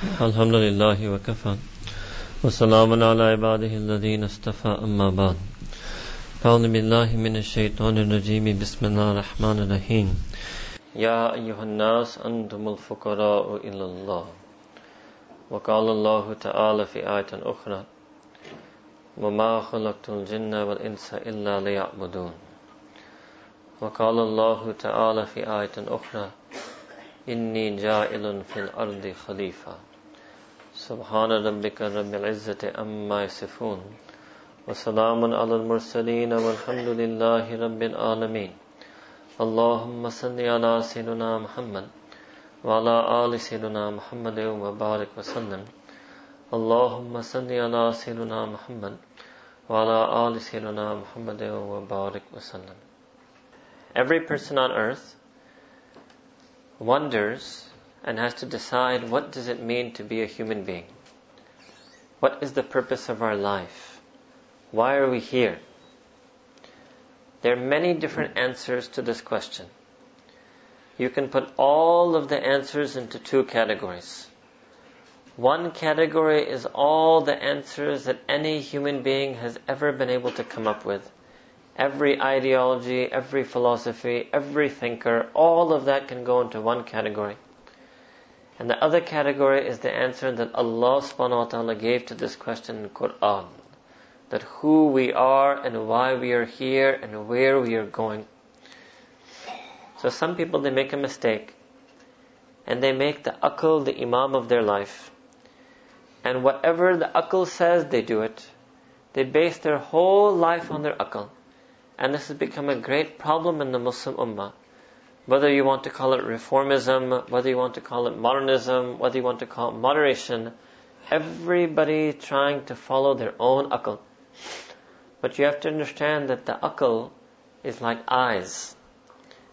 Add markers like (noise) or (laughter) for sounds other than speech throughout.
الحمد لله وكفى وسلام على عباده الذين اصطفى أما بعد أعوذ بالله من الشيطان الرجيم بسم الله الرحمن الرحيم يا أيها الناس أنتم الفقراء إلى الله وقال الله تعالى في آية أخرى وما خلقت الجن والإنس إلا ليعبدون وقال الله تعالى في آية أخرى إني جائل في الأرض خليفة سبحان ربك رب العزة أما يصفون وسلام على المرسلين والحمد لله رب العالمين اللهم صل على سيدنا محمد وعلى آل سيدنا محمد وبارك وسلم اللهم صل على سيدنا محمد وعلى آل سيدنا محمد وبارك وسلم Every person on earth wonders and has to decide what does it mean to be a human being? What is the purpose of our life? Why are we here? There are many different answers to this question. You can put all of the answers into two categories. One category is all the answers that any human being has ever been able to come up with. Every ideology, every philosophy, every thinker, all of that can go into one category. And the other category is the answer that Allah subhanahu wa ta'ala gave to this question in Quran. That who we are and why we are here and where we are going. So some people they make a mistake and they make the akal the imam of their life. And whatever the akal says, they do it. They base their whole life on their akal. And this has become a great problem in the Muslim Ummah. Whether you want to call it reformism, whether you want to call it modernism, whether you want to call it moderation, everybody trying to follow their own akal. But you have to understand that the akal is like eyes.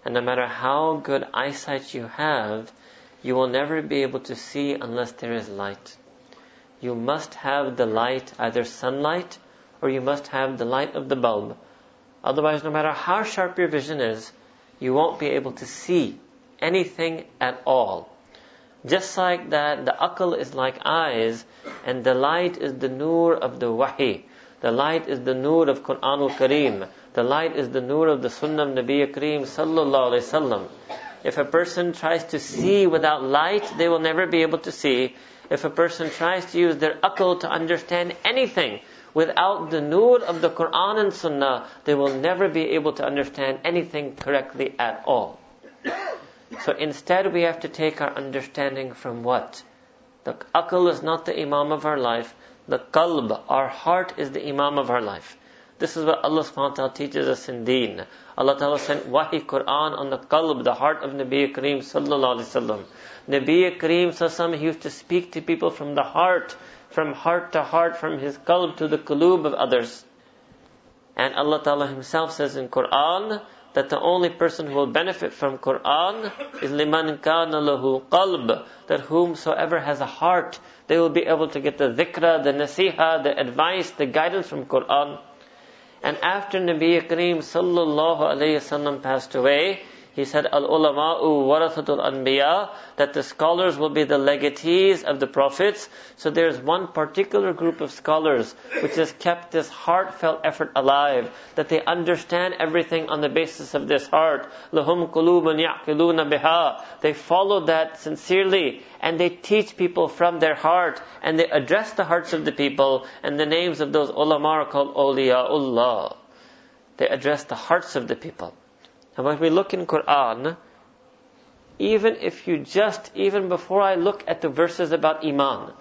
And no matter how good eyesight you have, you will never be able to see unless there is light. You must have the light, either sunlight, or you must have the light of the bulb. Otherwise, no matter how sharp your vision is, you won't be able to see anything at all. Just like that, the akal is like eyes, and the light is the nur of the wahi. The light is the nur of Quran al-Kareem. The light is the nur of the Sunnah of Nabi Kareem sallallahu alayhi wasallam. If a person tries to see without light, they will never be able to see. If a person tries to use their akal to understand anything, without the nur of the Quran and Sunnah, they will never be able to understand anything correctly at all. So instead, we have to take our understanding from what? The akal is not the imam of our life. The qalb, our heart, is the imam of our life. This is what Allah subhanahu wa ta'ala teaches us in deen. Allah ta'ala sent wahi Quran on the qalb, the heart of Nabi Kareem sallallahu alayhi wasallam. Nabi Kareem sallallahu he used to speak to people from the heart from heart to heart, from his qalb to the qulub of others. And Allah Ta'ala Himself says in Quran that the only person who will benefit from Quran is liman kana lahu qalb, that whomsoever has a heart, they will be able to get the dhikra, the nasiha, the advice, the guidance from Quran. And after Nabi Kareem sallallahu alayhi wasallam passed away, he said, Al ulama'u warathatul anbiya, that the scholars will be the legatees of the prophets. So there's one particular group of scholars which has kept this heartfelt effort alive, that they understand everything on the basis of this heart. Lahum qulubun ya'qiluna biha. They follow that sincerely and they teach people from their heart and they address the hearts of the people and the names of those ulama are called awliyaullah. They address the hearts of the people. And when we look in Quran, even if you just, even before I look at the verses about Iman,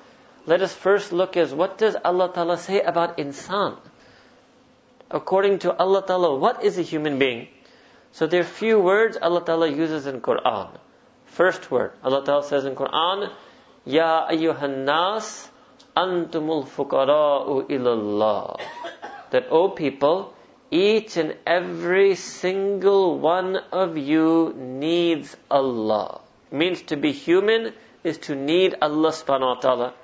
let us first look as what does Allah Ta'ala say about insan? According to Allah Ta'ala, what is a human being? So there are few words Allah Ta'ala uses in Quran. First word, Allah Ta'ala says in Quran, Ya ayyuhan nas antumul fuqara'u ilallah. That, O people, each and every single one of you needs Allah. Means to be human is to need Allah subhanahu wa ta'ala.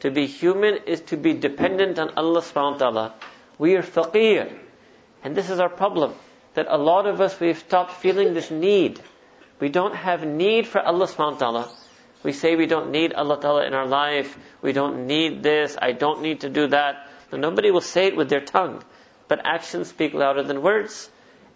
To be human is to be dependent on Allah subhanahu wa ta'ala. We are faqir. And this is our problem. That a lot of us, we've stopped feeling this need. We don't have need for Allah subhanahu wa ta'ala. We say we don't need Allah Ta'ala in our life. We don't need this. I don't need to do that. Nobody will say it with their tongue. But actions speak louder than words.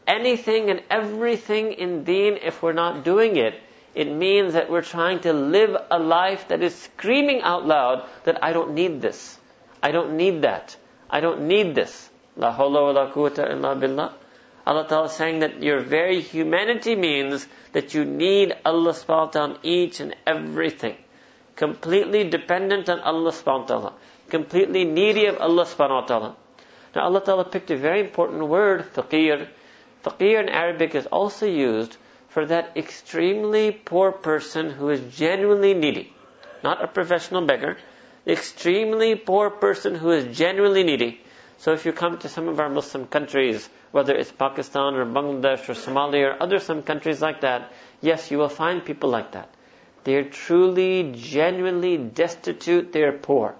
Anything and everything in deen, if we're not doing it, it means that we're trying to live a life that is screaming out loud that I don't need this. I don't need that. I don't need this. La hawla wa la quwwata illa billah. Allah Ta'ala is saying that your very humanity means that you need Allah subhanahu wa ta'ala each and everything. Completely dependent on Allah subhanahu wa ta'ala. Completely needy of Allah subhanahu wa ta'ala. Now Allah Ta'ala picked a very important word, faqir. Faqir in Arabic is also used for that extremely poor person who is genuinely needy. Not a professional beggar. Extremely poor person who is genuinely needy. So if you come to some of our Muslim countries, whether it's Pakistan or Bangladesh or Somalia or other some countries like that, yes, you will find people like that. They're truly, genuinely destitute, they're poor.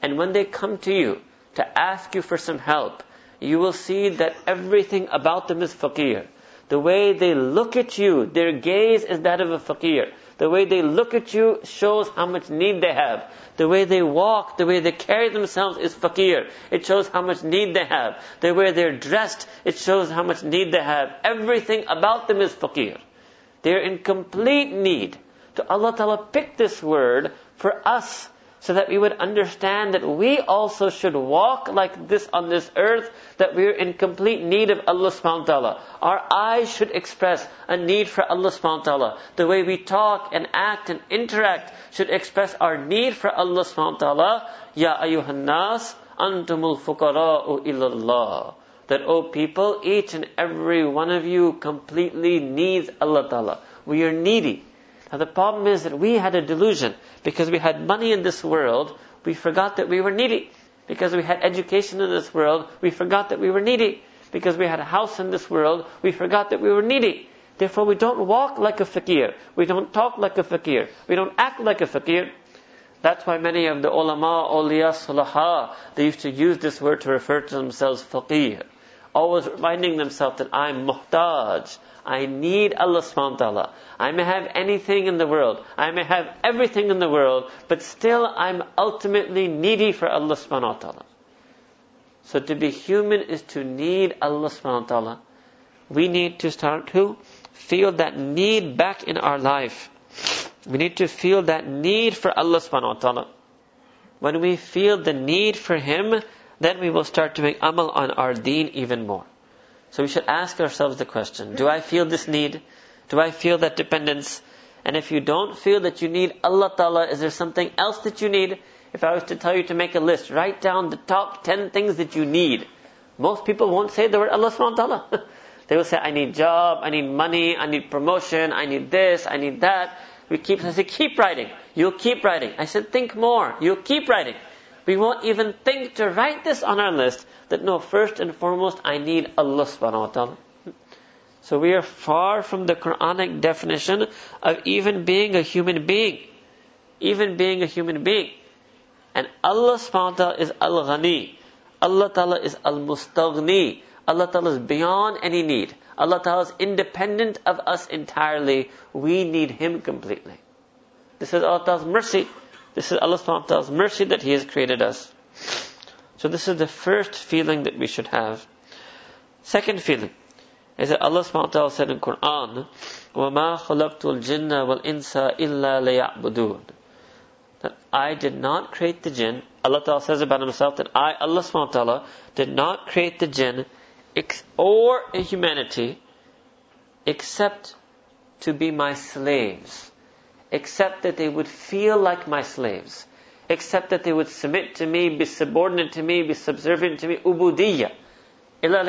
And when they come to you to ask you for some help, you will see that everything about them is faqir. The way they look at you, their gaze is that of a faqir. The way they look at you shows how much need they have. The way they walk, the way they carry themselves is faqir. It shows how much need they have. The way they're dressed, it shows how much need they have. Everything about them is faqir. They're in complete need. So Allah Ta'ala picked this word for us so that we would understand that we also should walk like this on this earth, that we're in complete need of Allah subhanahu wa ta'ala. Our eyes should express a need for Allah subhanahu wa ta'ala. The way we talk and act and interact should express our need for Allah subhanahu wa ta'ala. Ya ayyuhan nas, antumul fuqara'u illallah. That, O oh people, each and every one of you completely needs Allah ta'ala. We are needy. Now the problem is that we had a delusion. Because we had money in this world, we forgot that we were needy. Because we had education in this world, we forgot that we were needy. Because we had a house in this world, we forgot that we were needy. Therefore we don't walk like a fakir. We don't talk like a fakir. We don't act like a fakir. That's why many of the ulama, awliya, salaha, they used to use this word to refer to themselves faqir. Always reminding themselves that I'm muhtaj. I need Allah subhanahu wa ta'ala. I may have anything in the world. I may have everything in the world, but still I'm ultimately needy for Allah subhanahu wa ta'ala. So to be human is to need Allah subhanahu wa ta'ala. We need to start to feel that need back in our life. We need to feel that need for Allah subhanahu wa ta'ala. When we feel the need for Him, then we will start to make amal on our deen even more. So we should ask ourselves the question, do I feel this need? Do I feel that dependence? And if you don't feel that you need Allah Ta'ala, is there something else that you need? If I was to tell you to make a list, write down the top 10 things that you need. Most people won't say the word Allah subhanahu wa ta'ala. (laughs) they will say, I need job, I need money, I need promotion, I need this, I need that. We keep, I say, keep writing. You'll keep writing. I said, think more. You'll keep writing. We won't even think to write this on our list that no, first and foremost, I need Allah subhanahu wa ta'ala. So we are far from the Quranic definition of even being a human being. Even being a human being. And Allah subhanahu wa ta'ala is Al-Ghani. Allah ta'ala is Al-Mustaghni. Allah ta'ala is beyond any need. Allah ta'ala is independent of us entirely. We need Him completely. This is Allah ta'ala's mercy. This is Allah subhanahu wa ta'ala's mercy that He has created us. So this is the first feeling that we should have. Second feeling is that Allah subhanahu wa ta'ala said in Quran, وَمَا خَلَقْتُ الْجِنَّ وَالْإِنسَ إِلَّا لِيَعْبُدُونَ That I did not create the jinn. Allah ta'ala says about Himself that I, Allah subhanahu wa ta'ala, did not create the jinn or humanity except to be my slaves except that they would feel like my slaves, except that they would submit to me, be subordinate to me, be subservient to me, ubudiyya. Illa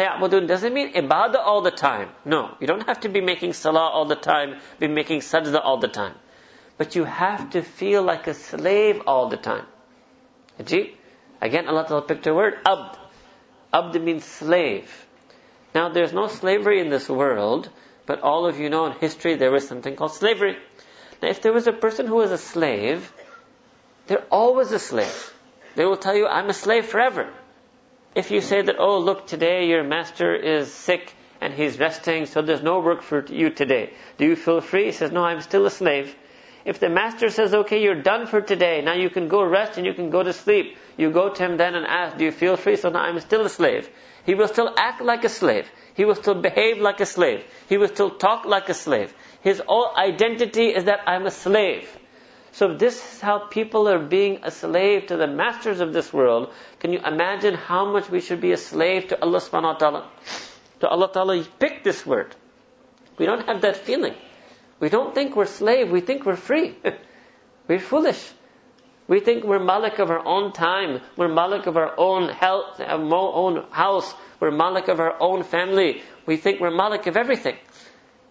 doesn't mean ibadah all the time. No, you don't have to be making salah all the time, be making sajda all the time. But you have to feel like a slave all the time. Ajib? Again, Allah Ta'ala picked a word, abd. Abd means slave. Now, there's no slavery in this world, but all of you know in history there was something called slavery. Now, if there was a person who was a slave, they're always a slave. They will tell you, I'm a slave forever. If you say that, oh, look, today your master is sick and he's resting, so there's no work for you today. Do you feel free? He says, no, I'm still a slave. If the master says, okay, you're done for today, now you can go rest and you can go to sleep, you go to him then and ask, do you feel free? So now I'm still a slave. He will still act like a slave. He will still behave like a slave. He will still talk like a slave. His whole identity is that I'm a slave. So this is how people are being a slave to the masters of this world, can you imagine how much we should be a slave to Allah subhanahu wa ta'ala? To Allah ta'ala, pick this word. We don't have that feeling. We don't think we're slave, we think we're free. (laughs) we're foolish. We think we're malik of our own time. We're malik of our own health, our own house. We're malik of our own family. We think we're malik of everything.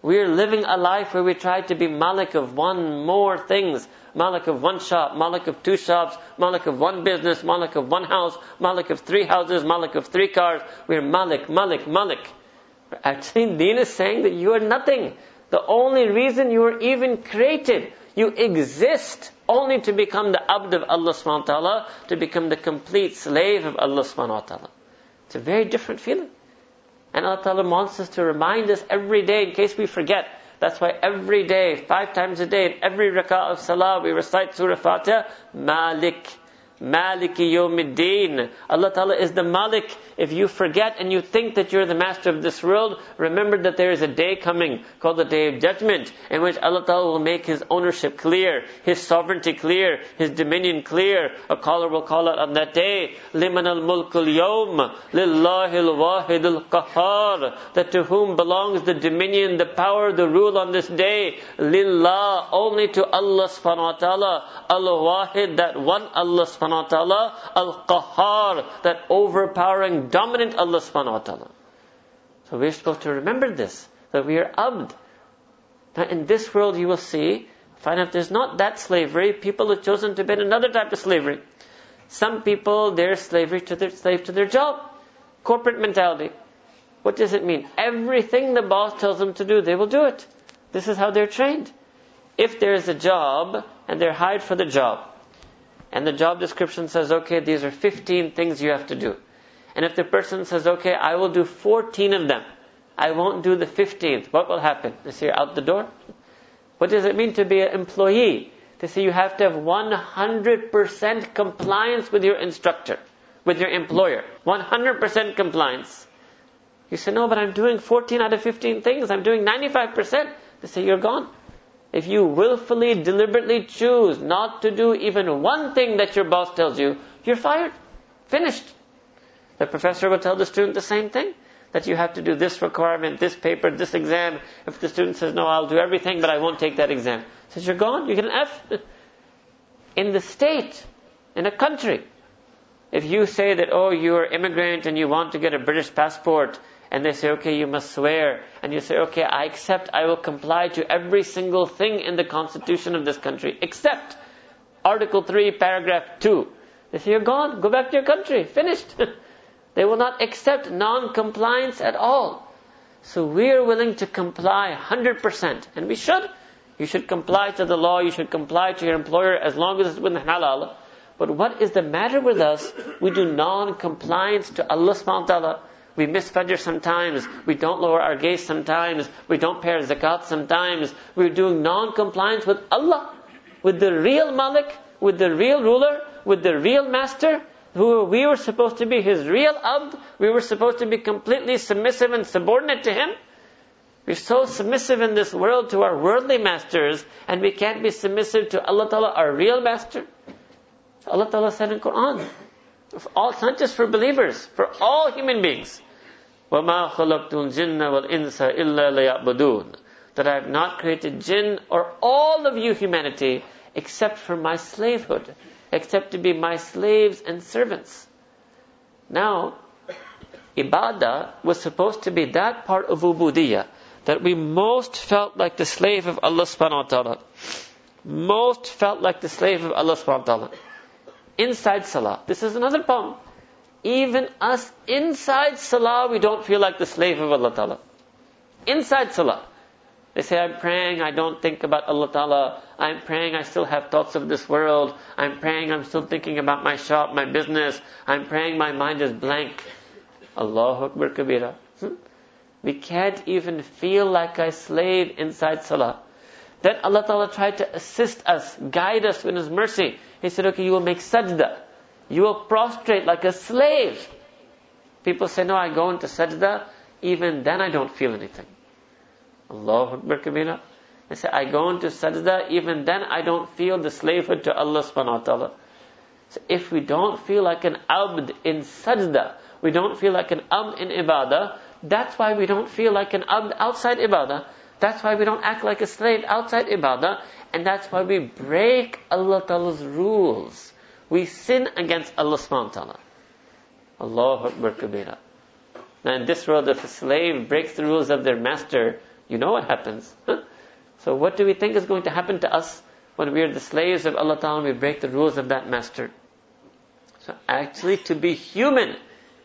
We're living a life where we try to be malik of one more things. Malik of one shop, malik of two shops, malik of one business, malik of one house, malik of three houses, malik of three cars. We're malik, malik, malik. Actually, Deen is saying that you are nothing. The only reason you were even created, you exist only to become the abd of Allah subhanahu wa ta'ala, to become the complete slave of Allah subhanahu wa ta'ala. It's a very different feeling. And Allah ta'ala wants us to remind us every day in case we forget. That's why every day, five times a day, in every rak'ah of salah, we recite Surah Fatiha, Malik. Maliki Yawmiddin. Allah Ta'ala is the Malik. If you forget and you think that you're the master of this world, remember that there is a day coming called the Day of Judgment in which Allah Ta'ala will make His ownership clear, His sovereignty clear, His dominion clear. A caller will call out on that day, Liman al mulkul yawm, lillahi al-wahid al-qahar. That to whom belongs the dominion, the power, the rule on this day. Lillah, only to Allah subhanahu wa ta'ala. Al-wahid, that one Allah subhanahu wa ta'ala, Al-Qahhar, that overpowering, dominant Allah subhanahu wa ta'ala. So we're supposed to remember this, that we are abd. Now in this world you will see, find out there's not that slavery, people have chosen to be another type of slavery. Some people, they're slavery to their, slave to their job. Corporate mentality. What does it mean? Everything the boss tells them to do, they will do it. This is how they're trained. If there is a job and they're hired for the job, and the job description says, okay, these are 15 things you have to do. And if the person says, okay, I will do 14 of them, I won't do the 15th, what will happen? They say, out the door? What does it mean to be an employee? They say you have to have 100% compliance with your instructor, with your employer. 100% compliance. You say, no, but I'm doing 14 out of 15 things. I'm doing 95%. They say, you're gone. If you willfully, deliberately choose not to do even one thing that your boss tells you, you're fired. Finished. The professor will tell the student the same thing. That you have to do this requirement, this paper, this exam. If the student says, no, I'll do everything, but I won't take that exam. Says, you're gone, you get an F. In the state, in a country, if you say that, oh, you're immigrant and you want to get a British passport, and they say, okay, you must swear, and you say, okay, I accept, I will comply to every single thing in the constitution of this country, except Article 3, Paragraph 2. They say, you're gone, go back to your country, finished. (laughs) they will not accept non-compliance at all. So we are willing to comply 100%, and we should. You should comply to the law, you should comply to your employer as long as it's within halal. But what is the matter with us? We do non-compliance to Allah subhanahu wa ta'ala. We miss Fajr sometimes. We don't lower our gaze sometimes. We don't pay zakat sometimes. We're doing non-compliance with Allah, with the real Malik, with the real ruler, with the real master, who we were supposed to be his real abd. We were supposed to be completely submissive and subordinate to him. We're so submissive in this world to our worldly masters, and we can't be submissive to Allah Ta'ala, our real master. Allah Ta'ala said in Quran, all, it's not just for believers, for all human beings. وَمَا خَلَقْتُ الْجِنَّ وَالْإِنسَ إِلَّا لَيَعْبُدُونَ That I have not created jinn or all of you humanity except for my slavehood, except to be my slaves and servants. Now, ibadah was supposed to be that part of ubudiyah that we most felt like the slave of Allah subhanahu wa ta'ala. Most felt like the slave of Allah subhanahu wa ta'ala. Inside salah. This is another problem even us inside salah, we don't feel like the slave of Allah Ta'ala. Inside salah. They say, I'm praying, I don't think about Allah Ta'ala. I'm praying, I still have thoughts of this world. I'm praying, I'm still thinking about my shop, my business. I'm praying, my mind is blank. Allahu Akbar Kabira. Hmm? We can't even feel like a slave inside salah. Then Allah Ta'ala tried to assist us, guide us in His mercy. He said, okay, you will make sajda. You will prostrate like a slave. People say, no, I go into sajda, even then I don't feel anything. Allahu Akbar Kabira. They say, I go into sajda, even then I don't feel the slavehood to Allah subhanahu wa ta'ala. So if we don't feel like an abd in sajda, we don't feel like an abd in ibadah, that's why we don't feel like an abd outside ibadah. That's why we don't act like a slave outside ibadah. And that's why we break Allah Ta'ala's rules. We sin against Allah subhanahu wa ta'ala. Allahu Akbar Kabira. Now in this world, if a slave breaks the rules of their master, you know what happens. (laughs) So what do we think is going to happen to us when we are the slaves of Allah Ta'ala and we break the rules of that master? So actually to be human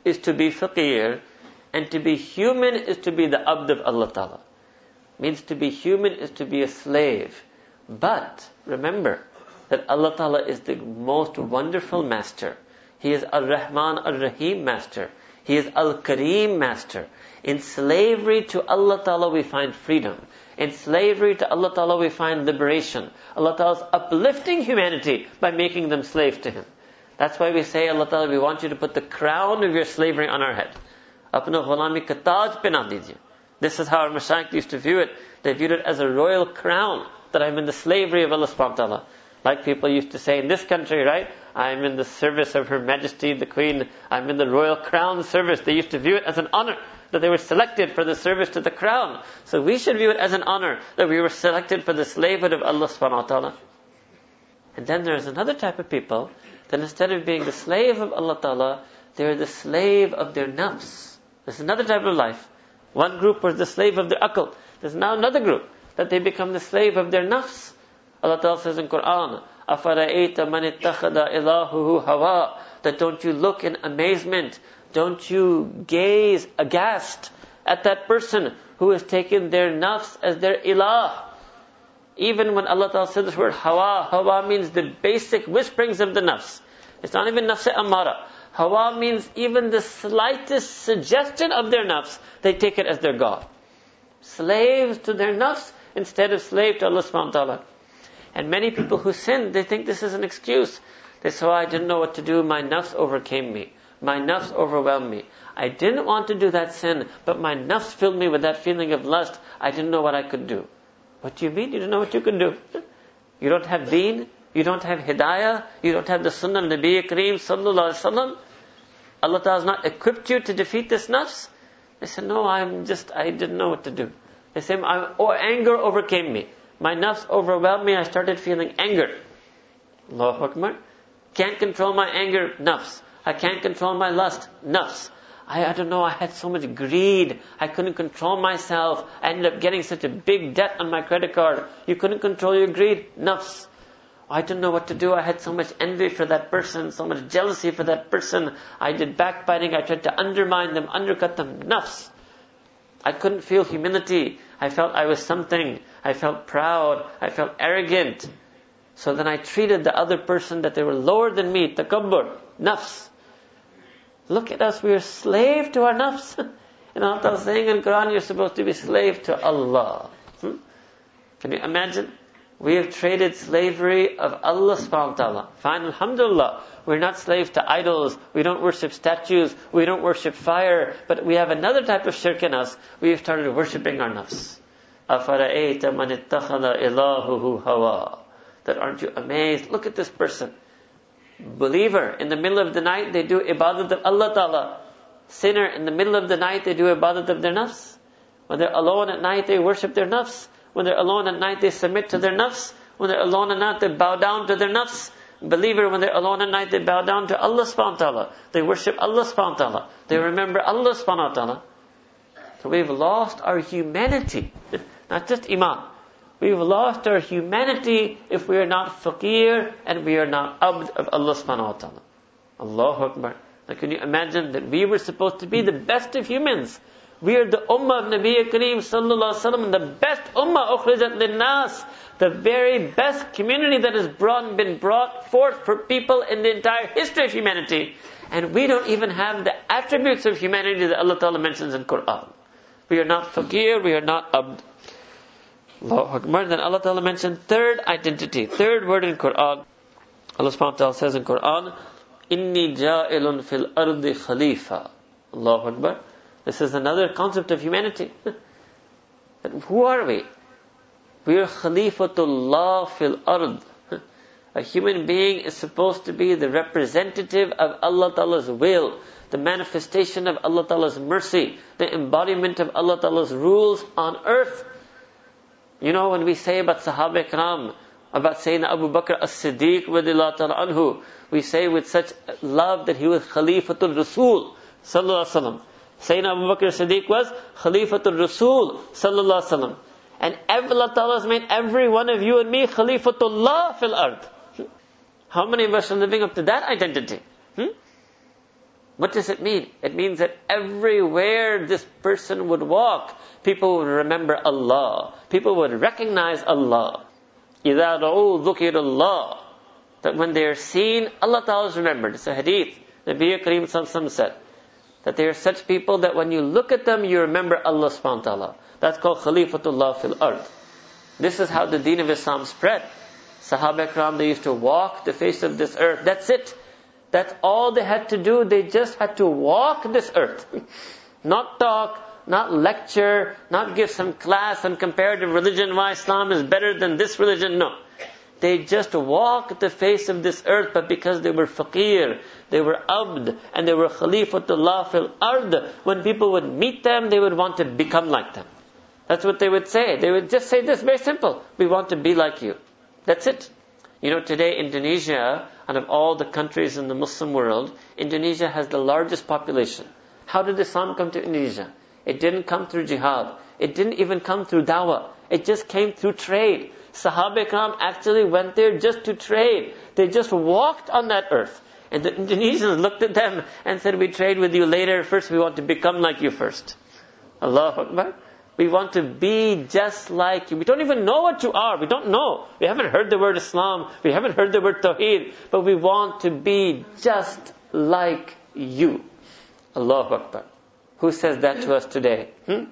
is to be faqir and to be human is to be the abd of Allah Ta'ala. Means to be human is to be a slave. But remember that Allah Ta'ala is the most wonderful master. He is Ar-Rahman Ar-Rahim master. He is Al-Kareem master. In slavery to Allah Ta'ala we find freedom. In slavery to Allah Ta'ala we find liberation. Allah Ta'ala is uplifting humanity by making them slave to Him. That's why we say, Allah Ta'ala, we want you to put the crown of your slavery on our head. This is how our Mashaykh used to view it. They viewed it as a royal crown that I'm in the slavery of Allah subhanahu wa ta'ala. Like people used to say in this country, right? I'm in the service of Her Majesty the Queen. I'm in the royal crown service. They used to view it as an honor that they were selected for the service to the crown. So we should view it as an honor that we were selected for the slavehood of Allah subhanahu wa ta'ala. And then there's another type of people that instead of being the slave of Allah ta'ala, they're the slave of their nafs. There's another type of life. One group was the slave of their akal. There's now another group that they become the slave of their nafs. Allah Ta'ala says in Quran, أَفَرَأَيْتَ مَنِ اتَّخَذَ إِلَهُهُ هَوَىٰ That don't you look in amazement don't you gaze aghast at that person who has taken their nafs as their ilah? Even when Allah Ta'ala said this word hawa, hawa means the basic whisperings of the nafs. It's not even nafs amara. Hawa means even the slightest suggestion of their nafs, they take it as their God. Slaves to their nafs instead of slave to Allah subhanahu wa ta'ala. And many people who sin, they think this is an excuse. They say, oh, I didn't know what to do, my nafs overcame me. My nafs overwhelmed me. I didn't want to do that sin, but my nafs filled me with that feeling of lust. I didn't know what I could do. What do you mean? You don't know what you can do? You don't have deen? You don't have hidayah? You don't have the sunnah of Nabi Kareem sallallahu alaihi wasallam? Allah Ta'ala has not equipped you to defeat this nafs? They said, no, I'm just, I didn't know what to do. They said, oh, anger overcame me. My nafs overwhelmed me. I started feeling anger. Allahu Akbar. Can't control my anger, nafs. I can't control my lust, nafs. I, I don't know, I had so much greed. I couldn't control myself. I ended up getting such a big debt on my credit card. You couldn't control your greed, nafs. I didn't know what to do. I had so much envy for that person, so much jealousy for that person. I did backbiting. I tried to undermine them, undercut them. Nafs. I couldn't feel humility. I felt I was something. I felt proud. I felt arrogant. So then I treated the other person that they were lower than me, takabbur, nafs. Look at us, we are slave to our nafs. (laughs) and Allah is saying in Quran, you're supposed to be slave to Allah. Hmm? Can you imagine? We have traded slavery of Allah subhanahu wa ta'ala. Fine, alhamdulillah. We're not slaves to idols. We don't worship statues. We don't worship fire. But we have another type of shirk in us. We have started worshipping our nafs. أَفَرَأَيْتَ مَنِ اتَّخَذَ إِلَهُهُ هَوَىٰ That aren't you amazed? Look at this person believer, in the middle of the night, they do ibadat of Allah Ta'ala. Sinner, in the middle of the night, they do ibadat of their nafs. When they're alone at night, they worship their nafs. When they're alone at night, they submit to their nafs. When they're alone at night, they bow down to their nafs. Believer, when they're alone at night, they bow down to Allah subhanahu wa ta'ala. They worship Allah subhanahu wa ta'ala. They remember Allah subhanahu wa ta'ala. So we've lost our humanity. Not just iman. We've lost our humanity if we are not faqir and we are not abd of Allah subhanahu wa ta'ala. Allahu Akbar. Now can you imagine that we were supposed to be the best of humans? We are the ummah of Nabi Kareem sallallahu alaihi wasallam, the best ummah ukhrijat linnas, the very best community that has brought, been brought forth for people in the entire history of humanity. And we don't even have the attributes of humanity that Allah Ta'ala mentions in Quran. We are not faqir, we are not abd. Allahu Akbar. Then Allah Ta'ala mentioned third identity, third word in Quran. Allah subhanahu wa ta'ala says in Quran, Inni ja'ilun fil ardi khalifa. Allahu Akbar. This is another concept of humanity. But (laughs) who are we? We are Khalifatullah fil ard. (laughs) A human being is supposed to be the representative of Allah Ta'ala's will, the manifestation of Allah Ta'ala's mercy, the embodiment of Allah Ta'ala's rules on earth. You know, when we say about Sahaba Ikram, about Sayyidina Abu Bakr as-Siddiq anhu, we say with such love that he was Khalifatul Rasul sallallahu alaihi wasallam. Sayyidina Abu Bakr as-Siddiq was Khalifatul Rasul sallallahu alaihi wasallam. And Allah Ta'ala has made every one of you and me Khalifatullah fil ard. How many of us are living up to that identity? Hmm? What does it mean? It means that everywhere this person would walk, people would remember Allah. People would recognize Allah. إِذَا رَعُوا ذُكِرَ اللَّهِ That when they are seen, Allah Ta'ala is remembered. It's a hadith. Nabi Kareem Sallallahu said that they are such people that when you look at them, you remember Allah subhanahu wa ta'ala. That's called Khalifatullah fil ard. This is how the deen of Islam spread. Sahaba Ikram, they used to walk the face of this earth. That's it. That's all they had to do. They just had to walk this earth. (laughs) not talk, not lecture, not give some class on comparative religion, why Islam is better than this religion. No. They just walked the face of this earth, but because they were faqir, they were abd, and they were khalifatullah fil ard, when people would meet them, they would want to become like them. That's what they would say. They would just say this, very simple. We want to be like you. That's it. You know, today Indonesia, out of all the countries in the Muslim world, Indonesia has the largest population. How did Islam come to Indonesia? It didn't come through jihad. It didn't even come through dawah. It just came through trade. Sahaba Ikram actually went there just to trade. They just walked on that earth. And the Indonesians looked at them and said, we trade with you later. First we want to become like you first. Allahu Akbar. We want to be just like you. We don't even know what you are. We don't know. We haven't heard the word Islam. We haven't heard the word Tawheed. But we want to be just like you. Allahu Akbar. Who says that to us today? Hmm?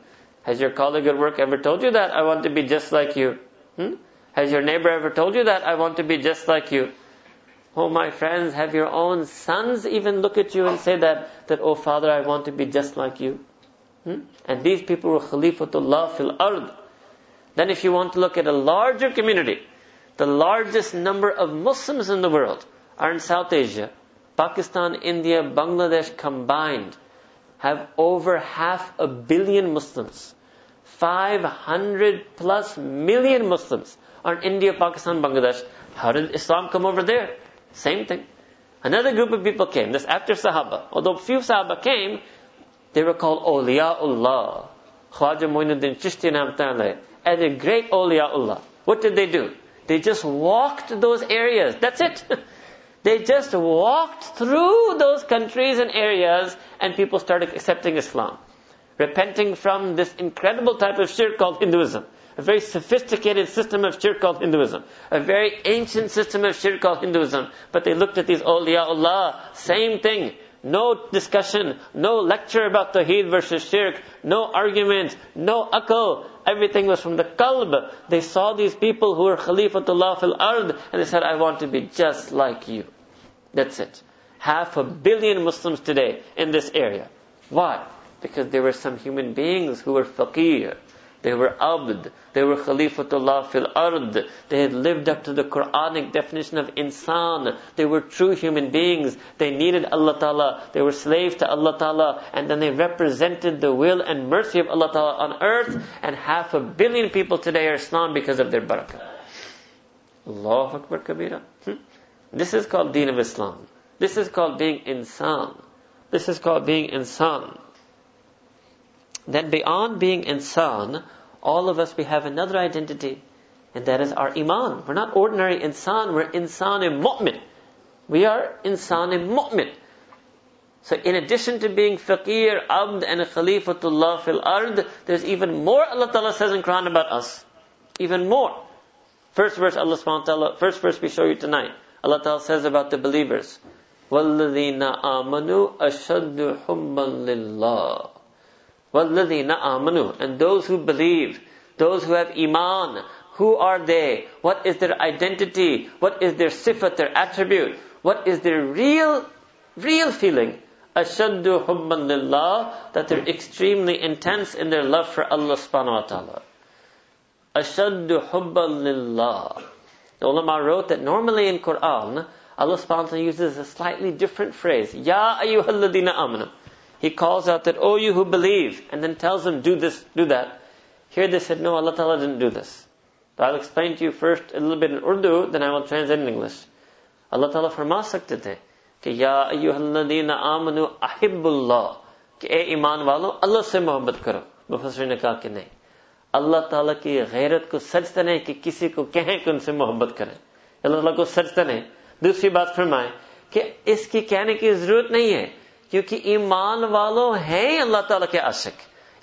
Has your colleague at work ever told you that? I want to be just like you. Hmm? Has your neighbor ever told you that? I want to be just like you. Oh, my friends, have your own sons even look at you and say that, that, oh, father, I want to be just like you. Hmm? And these people were Khalifatullah fil ard. Then if you want to look at a larger community, the largest number of Muslims in the world are in South Asia. Pakistan, India, Bangladesh combined have over half a billion Muslims. 500 plus million Muslims are in India, Pakistan, Bangladesh. How did Islam come over there? Same thing. Another group of people came, this after Sahaba. Although few Sahaba came, they were called Awliyaullah. Khwaja Muinuddin Chishti Namtale. And a great Awliyaullah. What did they do? They just walked those areas. That's it. (laughs) they just walked through those countries and areas and people started accepting Islam. Repenting from this incredible type of shirk called Hinduism. A very sophisticated system of shirk called Hinduism. A very ancient system of shirk called Hinduism. But they looked at these awliyaullah, same thing. No discussion, no lecture about Tawheed versus Shirk, no arguments, no akal. Everything was from the qalb. They saw these people who were Khalifatullah fil ard and they said, I want to be just like you. That's it. Half a billion Muslims today in this area. Why? Because there were some human beings who were faqir, they were abd. They were khalifatullah fil ard. They had lived up to the Quranic definition of insan. They were true human beings. They needed Allah Ta'ala. They were slaves to Allah Ta'ala. And then they represented the will and mercy of Allah Ta'ala on earth. And half a billion people today are Islam because of their barakah. Allahu Akbar Kabira. Hmm? This is called Deen of Islam. This is called being insan. This is called being insan. Then beyond being insan, all of us, we have another identity, and that is our iman. We're not ordinary insan, we're insan mu'min. We are insan mu'min. So in addition to being faqir, abd, and khalifatullah fil ard, there's even more Allah Ta'ala says in Quran about us. Even more. First verse Allah subhanahu wa ta'ala, first verse we show you tonight. Allah Ta'ala says about the believers. وَالَّذِينَ آمَنُوا أَشَدُّ حُبًّا لِلَّهِ وَالَّذِينَ آمَنُوا And those who believe, Those who have iman, who are they? What is their identity? What is their sifat, their attribute? What is their real, real feeling? Ashaddu hubban lillah, that they're extremely intense in their love for Allah subhanahu wa ta'ala. Ashaddu hubban lillah. The ulama wrote that normally in Quran, Allah subhanahu wa ta'ala uses a slightly different phrase. Ya ayyuhalladina amanu. He calls out that, oh you who believe, and then tells them, do this, do that. Here they said, no, Allah ta'ala didn't do this. But I'll explain to you first a little bit in Urdu, then I will translate in English. Allah ta'ala फरमा सकते थे कि या अय्युहल्लदीन आमनु अहिब्बुल्लाह कि ए ईमान वालों अल्लाह से मोहब्बत करो मुफसर ने कहा कि नहीं अल्लाह ताला की गैरत को सजता नहीं कि किसी को कहें कि उनसे मोहब्बत करें अल्लाह ताला को सजता नहीं दूसरी बात फरमाए कि इसकी कहने की जरूरत नहीं है क्योंकि ईमान वालों हैं अल्लाह ताला के आशिक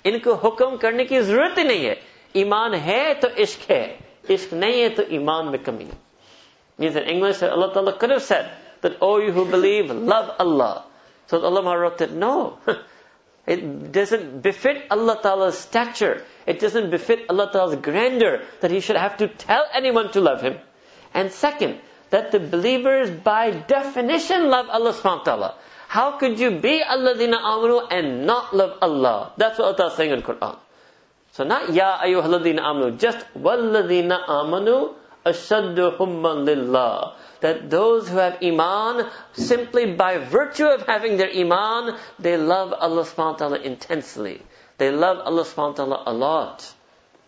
इनको हुक्म करने की जरूरत ही नहीं है ईमान है तो इश्क है इश्क नहीं है तो ईमान में कमी है Means in English that Allah Ta'ala could have said that, oh you who believe, love Allah. So Allah wrote that, no. (laughs) It doesn't befit Allah Ta'ala's stature. It doesn't befit Allah Ta'ala's grandeur that He should have to tell anyone to love Him. And second, that the believers by definition love Allah subhanahu wa ta'ala. How could you be alladina amanu and not love Allah? That's what Allah is saying in the Quran. So not Ya ayyuhalladina amanu, just walladina amanu ashaddu hubban lillah. That those who have iman, simply by virtue of having their iman, they love Allah subhanahu wa ta'ala intensely. They love Allah subhanahu wa ta'ala a lot.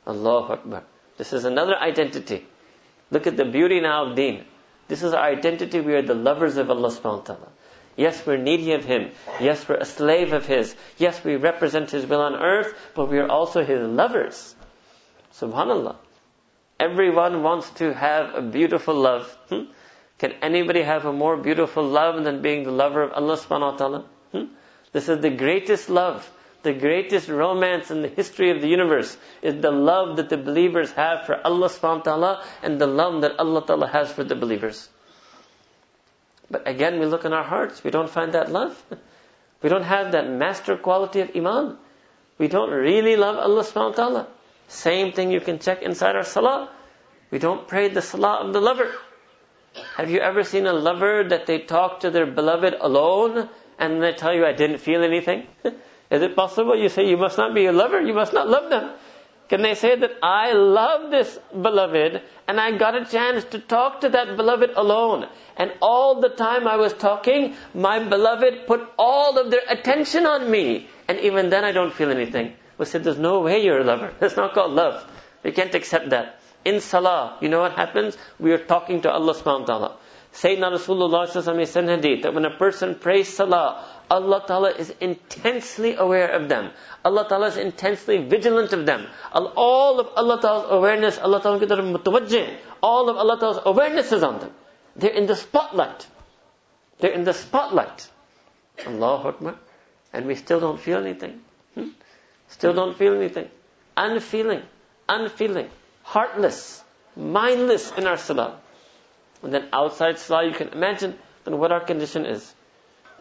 Allahu Akbar. This is another identity. Look at the beauty now of deen. This is our identity. We are the lovers of Allah subhanahu wa ta'ala. Yes, we're needy of Him. Yes, we're a slave of His. Yes, we represent His will on earth, but we are also His lovers. Subhanallah. Everyone wants to have a beautiful love. Hmm? Can anybody have a more beautiful love than being the lover of Allah subhanahu wa ta'ala? Hmm? This is the greatest love. The greatest romance in the history of the universe is the love that the believers have for Allah subhanahu wa ta'ala and the love that Allah ta'ala has for the believers. But again, we look in our hearts, we don't find that love. (laughs) We don't have that master quality of Iman. We don't really love Allah subhanahu wa ta'ala. Same thing you can check inside our salah. We don't pray the salah of the lover. Have you ever seen a lover that they talk to their beloved alone and they tell you, I didn't feel anything? (laughs) Is it possible? You say, you must not be a lover, you must not love them. Can they say that I love this beloved and I got a chance to talk to that beloved alone? And all the time I was talking, my beloved put all of their attention on me. And even then I don't feel anything. We said, there's no way you're a lover. (laughs) That's not called love. We can't accept that. In salah, you know what happens? We are talking to Allah subhanahu wa ta'ala. Sayyidina Rasulullah said in hadith that when a person prays salah, Allah Ta'ala is intensely aware of them. Allah Ta'ala is intensely vigilant of them. All of Allah Ta'ala's awareness, Allah Ta'ala. All of Allah Ta'ala's awareness is on them. They're in the spotlight. They're in the spotlight. Allahu Akbar. And we still don't feel anything. Hmm? Still don't feel anything. Unfeeling. Unfeeling. Heartless. Mindless in our salah. And then outside salah, you can imagine then what our condition is.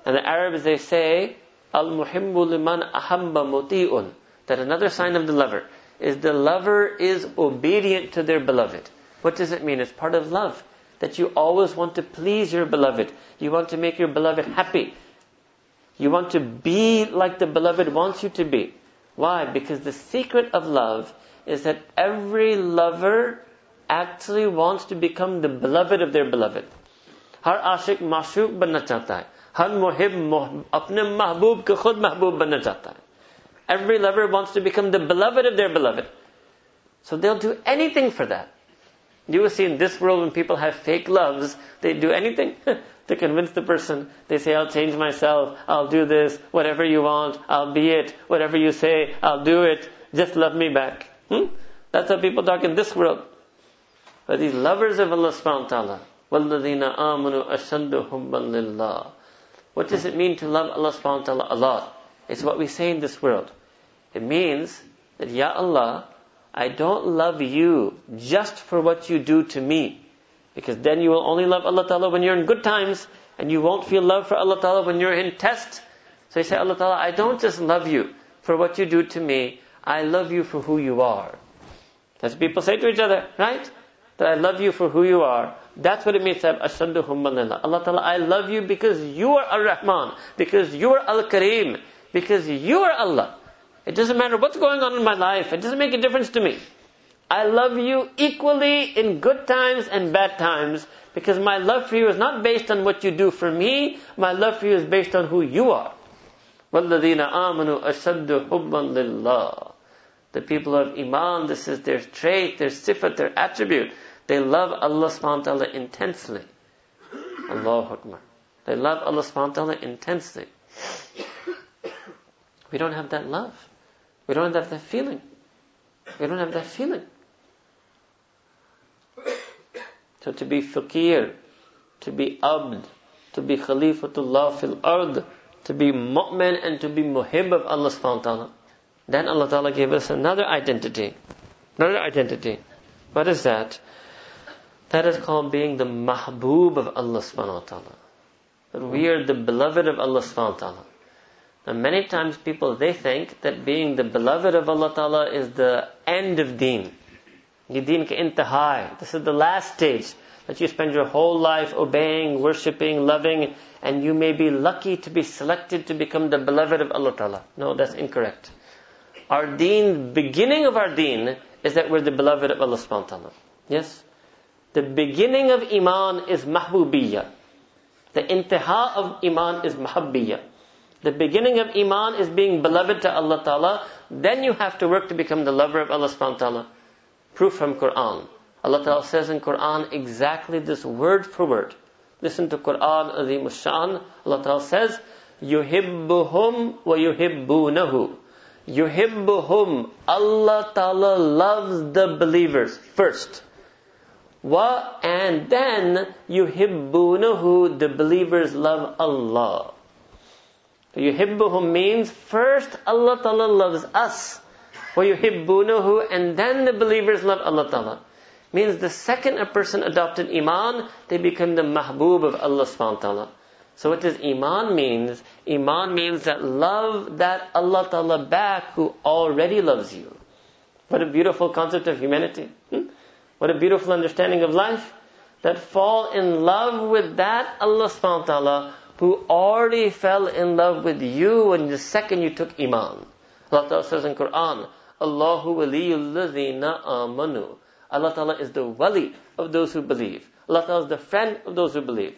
And the Arabs, they say, Al-muhibbu liman ahabba muti'un. That another sign of the lover is the lover is obedient to their beloved. What does it mean? It's part of love. That you always want to please your beloved. You want to make your beloved happy. You want to be like the beloved wants you to be. Why? Because the secret of love is that every lover actually wants to become the beloved of their beloved. Har ashik mashuk banna. हर मुहिब अपने महबूब के खुद महबूब बनना चाहता है Every lover wants to become the beloved of their beloved. So they'll do anything for that. You will see in this world when people have fake loves, they do anything (laughs) to convince the person. They say, I'll change myself, I'll do this, whatever you want, I'll be it, whatever you say, I'll do it, just love me back. Hmm? That's how people talk in this world. But these lovers of Allah subhanahu wa ta'ala, وَالَّذِينَ آمَنُوا أَشَدُّ حُبًّا لِلَّهِ what does it mean to love Allah subhanahu wa ta'ala a lot? It's what we say in this world. It means that, Ya Allah, I don't love you just for what you do to me. Because then you will only love Allah Ta'ala when you're in good times, and you won't feel love for Allah Ta'ala when you're in test. So you say, Allah Ta'ala, I don't just love you for what you do to me, I love you for who you are. As people say to each other, right? That I love you for who you are. That's what it means to have ashaddu humman Allah Ta'ala, I love you because you are Ar-Rahman, because you are Al-Kareem, because you are Allah. It doesn't matter what's going on in my life. It doesn't make a difference to me. I love you equally in good times and bad times because my love for you is not based on what you do for me. My love for you is based on who you are. وَالَّذِينَ آمَنُوا أَشَدُّ حُبًّا لِلَّهِ The people of Iman, this is their trait, their sifat, their attribute. They love Allah subhanahu wa ta'ala intensely. Allahu Akbar. They love Allah subhanahu wa ta'ala intensely. We don't have that love. We don't have that feeling. We don't have that feeling. So to be fakir, to be abd, to be khalifatullah fil ard, to be mu'min and to be muhib of Allah subhanahu wa ta'ala. Then Allah ta'ala gave us another identity. Another identity. What is that? That is called being the mahbub of Allah subhanahu wa ta'ala. That we are the beloved of Allah subhanahu wa ta'ala. Now many times people, they think that being the beloved of Allah Ta'ala is the end of deen. Ye deen ke intihai. This is the last stage. That you spend your whole life obeying, worshipping, loving, and you may be lucky to be selected to become the beloved of Allah Ta'ala. No, that's incorrect. Our deen, beginning of our deen, is that we're the beloved of Allah subhanahu wa ta'ala. Yes? The beginning of Iman is mahbubiyya. The intiha of Iman is mahabbiyya. The beginning of Iman is being beloved to Allah Ta'ala. Then you have to work to become the lover of Allah Subhanahu wa Ta'ala. Proof from Quran. Allah Ta'ala says in Quran exactly this word for word. Listen to Quran Azim Shan. Allah Ta'ala says, Yuhibbuhum wa yuhibbunahu. Yuhibbuhum. Allah Ta'ala loves the believers first. Wa and then yuhibbunahu, the believers love Allah. So yuhibbuhum means first Allah Ta'ala loves us. Wa yuhibbunahu and then the believers love Allah Ta'ala. Means the second a person adopted Iman, they become the mahbub of Allah subhanahu wa ta'ala. So what does Iman means? Iman means that love that Allah Ta'ala back who already loves you. What a beautiful concept of humanity. Hmm? What a beautiful understanding of life. That fall in love with that Allah subhanahu wa ta'ala who already fell in love with you in the second you took Iman. Allah Ta'ala says in Quran, Allahu waliyul ladhina amanu. Allah Ta'ala is the wali of those who believe. Allah Ta'ala is the friend of those who believe.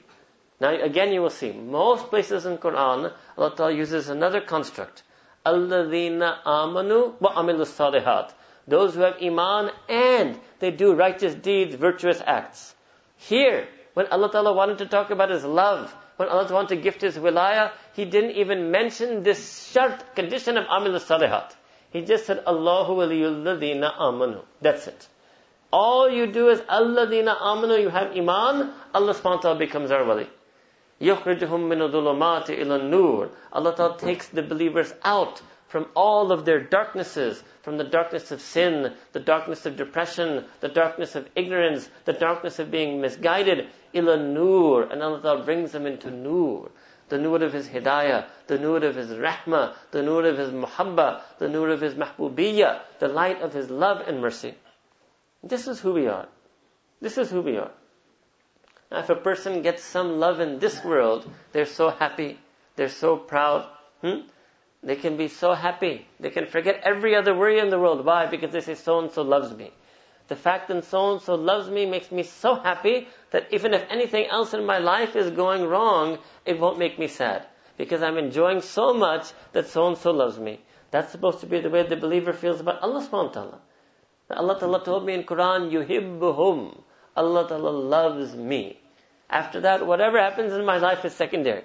Now again you will see, most places in Quran, Allah Ta'ala uses another construct. Alladhina amanu wa amilu salihat Those who have iman and they do righteous deeds, virtuous acts. Here, when Allah Ta'ala wanted to talk about His love, when Allah wanted to gift His wilayah, He didn't even mention this shart condition of amil salihat. He just said, Allahu waliyulladina amanu. That's it. All you do is alladina amanu, you have iman, Allah subhanahu wa ta'ala becomes our wali. يُخْرِجُهُم مِّنَ الظُّلُمَاتِ إِلَى النُّورِ Allah Ta'ala takes the believers out from all of their darknesses, from the darkness of sin, the darkness of depression, the darkness of ignorance, the darkness of being misguided, ila nur, and Allah Ta'ala brings them into nur. The nur of His hidayah, the nur of His rahmah, the nur of His muhabba, the nur of His mahbubiyya, the light of His love and mercy. This is who we are. This is who we are. Now, if a person gets some love in this world, they're so happy, they're so proud. Hmm? They can be so happy. They can forget every other worry in the world. Why? Because they say, so and so loves me. The fact that so and so loves me makes me so happy that even if anything else in my life is going wrong, it won't make me sad. Because I'm enjoying so much that so and so loves me. That's supposed to be the way the believer feels about Allah subhanahu wa ta'ala. Allah ta'ala told me in Quran, yuhibbuhum. Allah ta'ala loves me. After that, whatever happens in my life is secondary.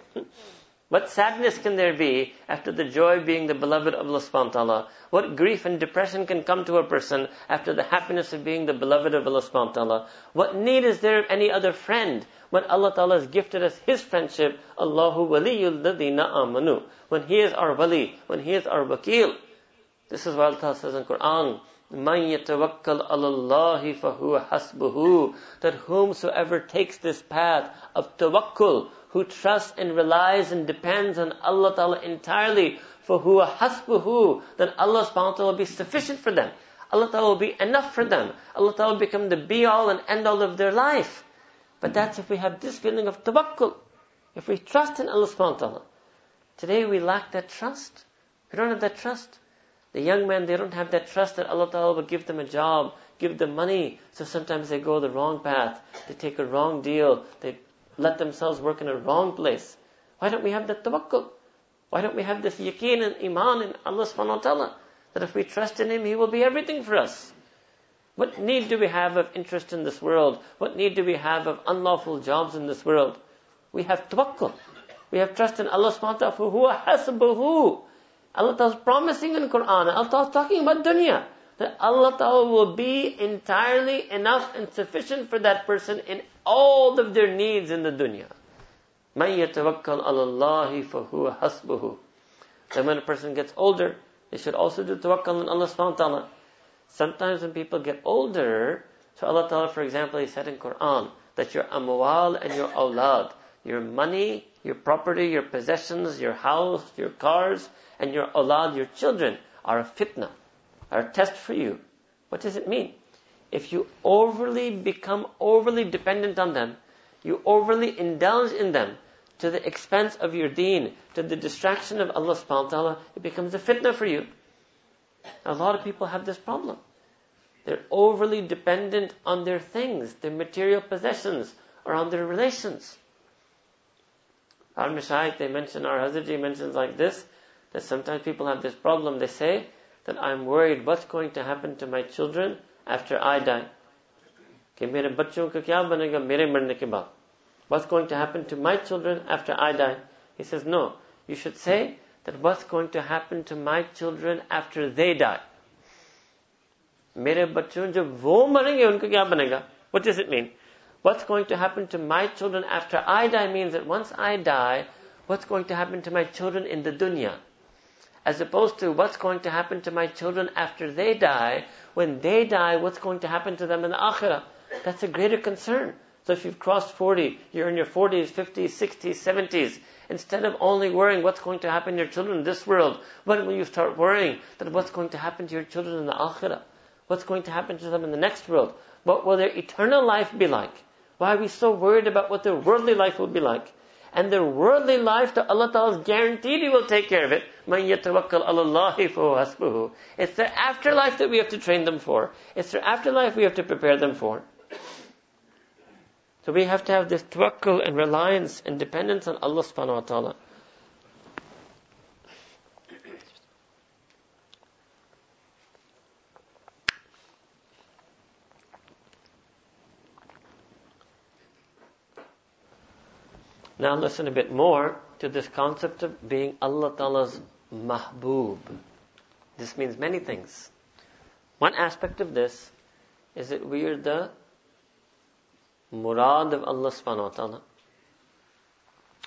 What sadness can there be after the joy of being the beloved of Allah subhanahu wa ta'ala? What grief and depression can come to a person after the happiness of being the beloved of Allah subhanahu wa ta'ala? What need is there of any other friend when Allah ta'ala has gifted us His friendship? Allahu waliyul ladina amanu. When He is our wali, when He is our wakil. This is what Allah says in Quran. Man yatawakkal alallahi fahuwa hasbuhu. That whomsoever takes this path of tawakkul, who trusts and relies and depends on Allah Ta'ala entirely, for who hasbuhu, then Allah subhanahu wa ta'ala will be sufficient for them. Allah Ta'ala will be enough for them. Allah Ta'ala will become the be all and end all of their life. But that's if we have this feeling of tawakkul. If we trust in Allah subhanahu wa ta'ala. Today we lack that trust. We don't have that trust. The young men, they don't have that trust that Allah Ta'ala will give them a job, give them money. So sometimes they go the wrong path. They take a wrong deal. They let themselves work in a wrong place. Why don't we have that tawakkul? Why don't we have this yaqeen and iman in Allah subhanahu wa ta'ala? That if we trust in Him, He will be everything for us. What need do we have of interest in this world? What need do we have of unlawful jobs in this world? We have tawakkul. We have trust in Allah subhanahu wa ta'ala. Allah Ta'ala is promising in Quran. Allah Ta'ala is talking about dunya. That Allah Ta'ala will be entirely enough and sufficient for that person in all of their needs in the dunya. مَن يَتَوَكَّلْ عَلَى اللَّهِ فَهُوَ حَسْبُهُ Then when a person gets older, they should also do tawakkul on Allah subhanahu wa ta'ala. Sometimes when people get older, so Allah Ta'ala, for example, He said in Quran that your amwal and your awlad, your money, your property, your possessions, your house, your cars, and your awlad, your children, are a fitna, are a test for you. What does it mean? If you overly become overly dependent on them, you overly indulge in them to the expense of your deen, to the distraction of Allah subhanahu wa ta'ala, it becomes a fitna for you. A lot of people have this problem. They're overly dependent on their things, their material possessions, or on their relations. Our Mashayikh, they mention, our Hazratji mentions like this, that sometimes people have this problem. They say that I'm worried what's going to happen to my children after I die. कि मेरे बच्चों का क्या बनेगा मेरे मरने के बाद What's going to happen to my children after I die? He says, no. You should say that what's going to happen to my children after they die. मेरे बच्चों जब वो मरेंगे उनका क्या बनेगा What does it mean? What's going to happen to my children after I die means that once I die, what's going to happen to my children in the dunya? As opposed to what's going to happen to my children after they die, when they die, what's going to happen to them in the akhirah? That's a greater concern. So if you've crossed 40, you're in your 40s, 50s, 60s, 70s, instead of only worrying what's going to happen to your children in this world, when will you start worrying that what's going to happen to your children in the akhirah? What's going to happen to them in the next world? What will their eternal life be like? Why are we so worried about what their worldly life will be like? and their worldly life to Allah Ta'ala is guaranteed He will take care of it. Man yatawakkal alallahi hasbuhu. It's their afterlife that we have to train them for. It's their afterlife we have to prepare them for. So we have to have this tawakkul and reliance and dependence on Allah subhanahu wa ta'ala. Now listen a bit more to this concept of being Allah Ta'ala's mahbub. This means many things. One aspect of this is that we are the murad of Allah subhanahu wa ta'ala.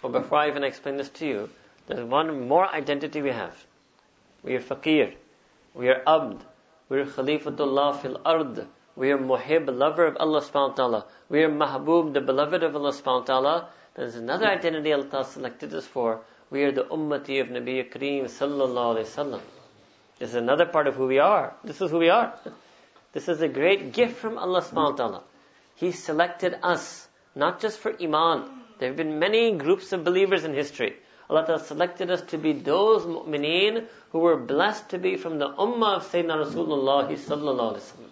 But before I even explain this to you, there's one more identity we have. We are faqir. We are abd. We are khalifatullah fil ard. We are muhib, lover of Allah subhanahu wa ta'ala. We are mahbub, the beloved of Allah subhanahu wa ta'ala. There's another identity Allah selected us for. We are the ummati of Nabi Kareem sallallahu alayhi wasallam. This is another part of who we are. This is who we are. (laughs) This is a great gift from Allah subhanahu wa ta'ala. He selected us, not just for Iman. There have been many groups of believers in history. Allah Ta'ala selected us to be those mu'mineen who were blessed to be from the ummah of Sayyidina Rasulullah sallallahu alaihi wasallam.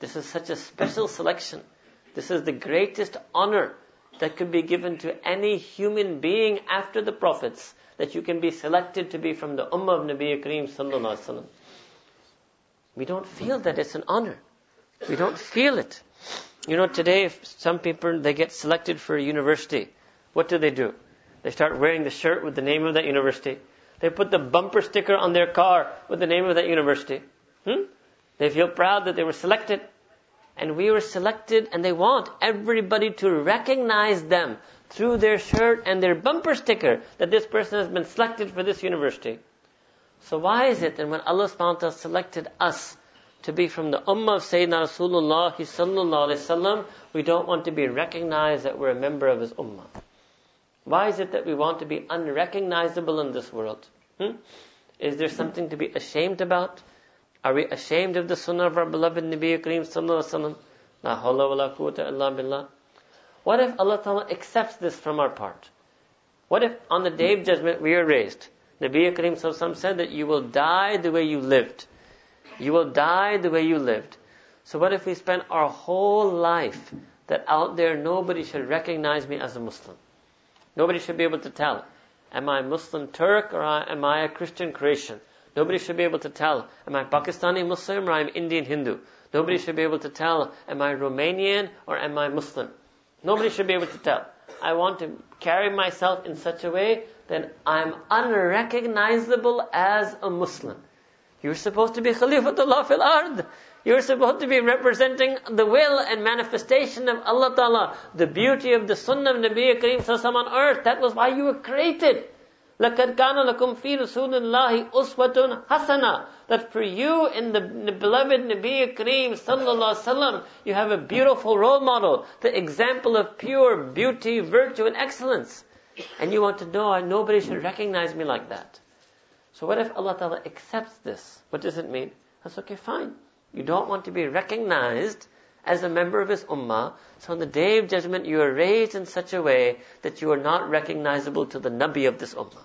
This is such a special selection. This is the greatest honor that could be given to any human being after the prophets, that you can be selected to be from the ummah of Nabi Kareem sallallahu alaihi wasallam. We don't feel that it's an honor. We don't feel it. You know, today, if some people, they get selected for a university, what do they do? They start wearing the shirt with the name of that university. They put the bumper sticker on their car with the name of that university. Hmm? They feel proud that they were selected. And we were selected and they want everybody to recognize them through their shirt and their bumper sticker that this person has been selected for this university. So why is it that when Allah subhanahu wa ta'ala selected us to be from the ummah of Sayyidina Rasulullah sallallahu alaihi wasallam, we don't want to be recognized that we're a member of his ummah. Why is it that we want to be unrecognizable in this world? Hmm? Is there something to be ashamed about? Are we ashamed of the sunnah of our beloved Nabi Kareem sallallahu wa la. What if Allah Ta'ala accepts this from our part? What if on the day of judgment we are raised? Nabi Kareem sallallahu said that you will die the way you lived. You will die the way you lived. So what if we spend our whole life that out there nobody should recognize me as a Muslim? Nobody should be able to tell. Am I a Muslim Turk or am I a Christian Croatian? Nobody should be able to tell, am I Pakistani Muslim or I'm Indian Hindu? Nobody should be able to tell, am I Romanian or am I Muslim? Nobody should be able to tell. I want to carry myself in such a way that I'm unrecognizable as a Muslim. You're supposed to be Khalifatullah fil ard. You're supposed to be representing the will and manifestation of Allah Ta'ala, the beauty of the Sunnah of Nabi Kareem on earth. That was why you were created. لَقَدْ كَانَ لَكُمْ فِي رَسُولِ اللَّهِ أُسْوَةٌ حَسَنَةٌ That for you in the, the beloved Nabi Kareem sallallahu sallam, you have a beautiful role model, the example of pure beauty, virtue, and excellence. And you want to know, nobody should recognize me like that. So what if Allah Ta'ala accepts this? What does it mean? That's okay, fine. You don't want to be recognized as a member of His Ummah, so on the day of judgment you are raised in such a way that you are not recognizable to the Nabi of this Ummah.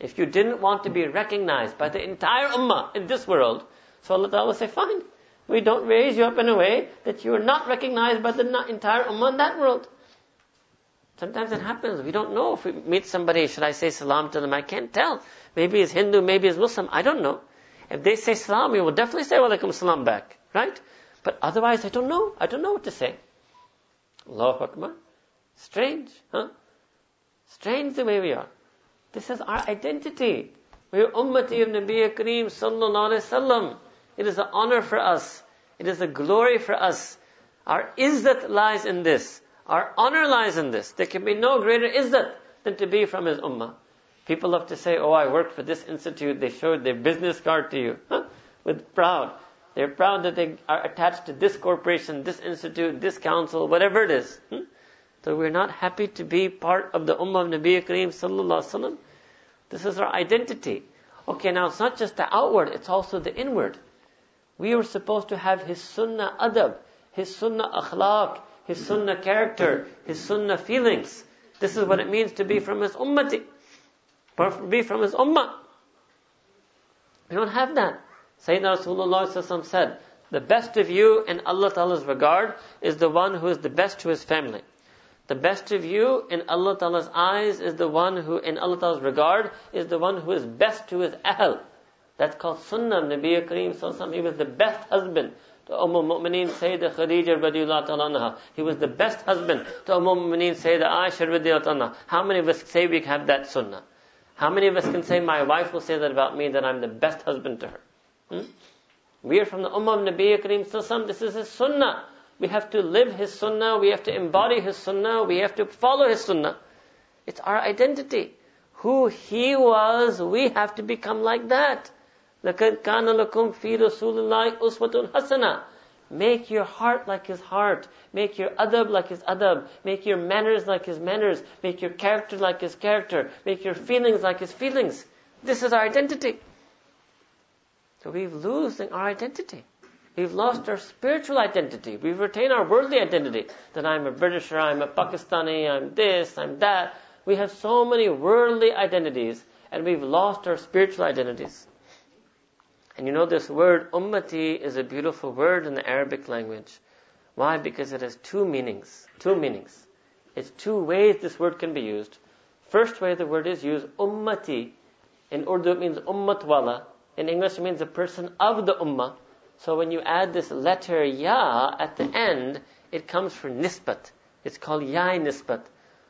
If you didn't want to be recognized by the entire Ummah in this world, so Allah will say, fine, we don't raise you up in a way that you are not recognized by the entire Ummah in that world. Sometimes it happens. We don't know if we meet somebody, should I say salam to them? I can't tell. Maybe he's Hindu, maybe he's Muslim. I don't know. If they say salam, we will definitely say walaikum salam back. Right? But otherwise, I don't know. I don't know what to say. Allahu Akbar. Strange, huh? Strange the way we are. This is our identity. We are ummati of Nabi Kareem sallallahu alayhi wasallam. It is an honor for us. It is a glory for us. Our izzat lies in this. Our honor lies in this. There can be no greater izzat than to be from his ummah. People love to say, oh, I worked for this institute. They showed their business card to you. Huh? With proud. They're proud that they are attached to this corporation, this institute, this council, whatever it is. Hmm? So we're not happy to be part of the Ummah of Nabi Kareem Sallallahu. This is our identity. Okay, now it's not just the outward, it's also the inward. We were supposed to have His Sunnah adab, His Sunnah akhlaq, His Sunnah character, His Sunnah feelings. This is what it means to be from His Ummati. Be from His Ummah. We don't have that. Sayyidina Rasulullah said, the best of you in Allah Ta'ala's regard is the one who is the best to his family. The best of you in Allah Ta'ala's eyes is the one who, in Allah Ta'ala's regard, is the one who is best to his ahl. That's called Sunnah of Nabi Kareem Sallallahu He was the best husband to Umm al-Mu'mineen Sayyidah Khadija ta'ala He was the best husband to Umm al-Mu'mineen Sayyidah Aisha ta'ala How many of us say we have that Sunnah? How many of us can say, my wife will say that about me, that I'm the best husband to her? Hmm? We are from the Ummah of Nabi Kareem Sallallahu This is his Sunnah. We have to live his Sunnah. We have to embody his Sunnah. We have to follow his Sunnah. It's our identity. Who he was, we have to become like that. لَقَدْ كَانَ لَكُمْ فِي رَسُولِ اللَّهِ أُسْوَةٌ حَسَنَةٌ Make your heart like his heart. Make your adab like his adab. Make your manners like his manners. Make your character like his character. Make your feelings like his feelings. This is our identity. So we've losing our identity. We've lost our spiritual identity. We've retained our worldly identity. That I'm a Britisher, I'm a Pakistani, I'm this, I'm that. We have so many worldly identities and we've lost our spiritual identities. And you know this word ummati is a beautiful word in the Arabic language. Why? Because it has two meanings. Two meanings. It's two ways this word can be used. First way the word is used, ummati. In Urdu it means ummatwala. In English it means a person of the ummah. So when you add this letter ya at the end, it comes for nisbat. It's called yai nisbat.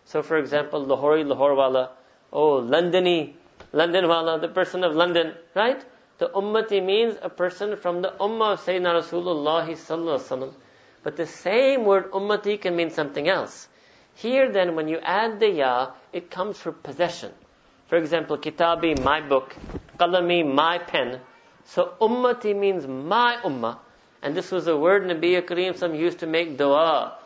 So for example, Lahori, Lahorwala, oh, Londoni, Londonwala, the person of London, right? The ummati means a person from the ummah of Sayyidina Rasulullah sallallahu But the same word ummati can mean something else. Here then, when you add the ya, it comes for possession. For example, kitabi, my book, qalami, my pen. So ummati means my ummah. And this was a word Nabi Kareem some used to make dua.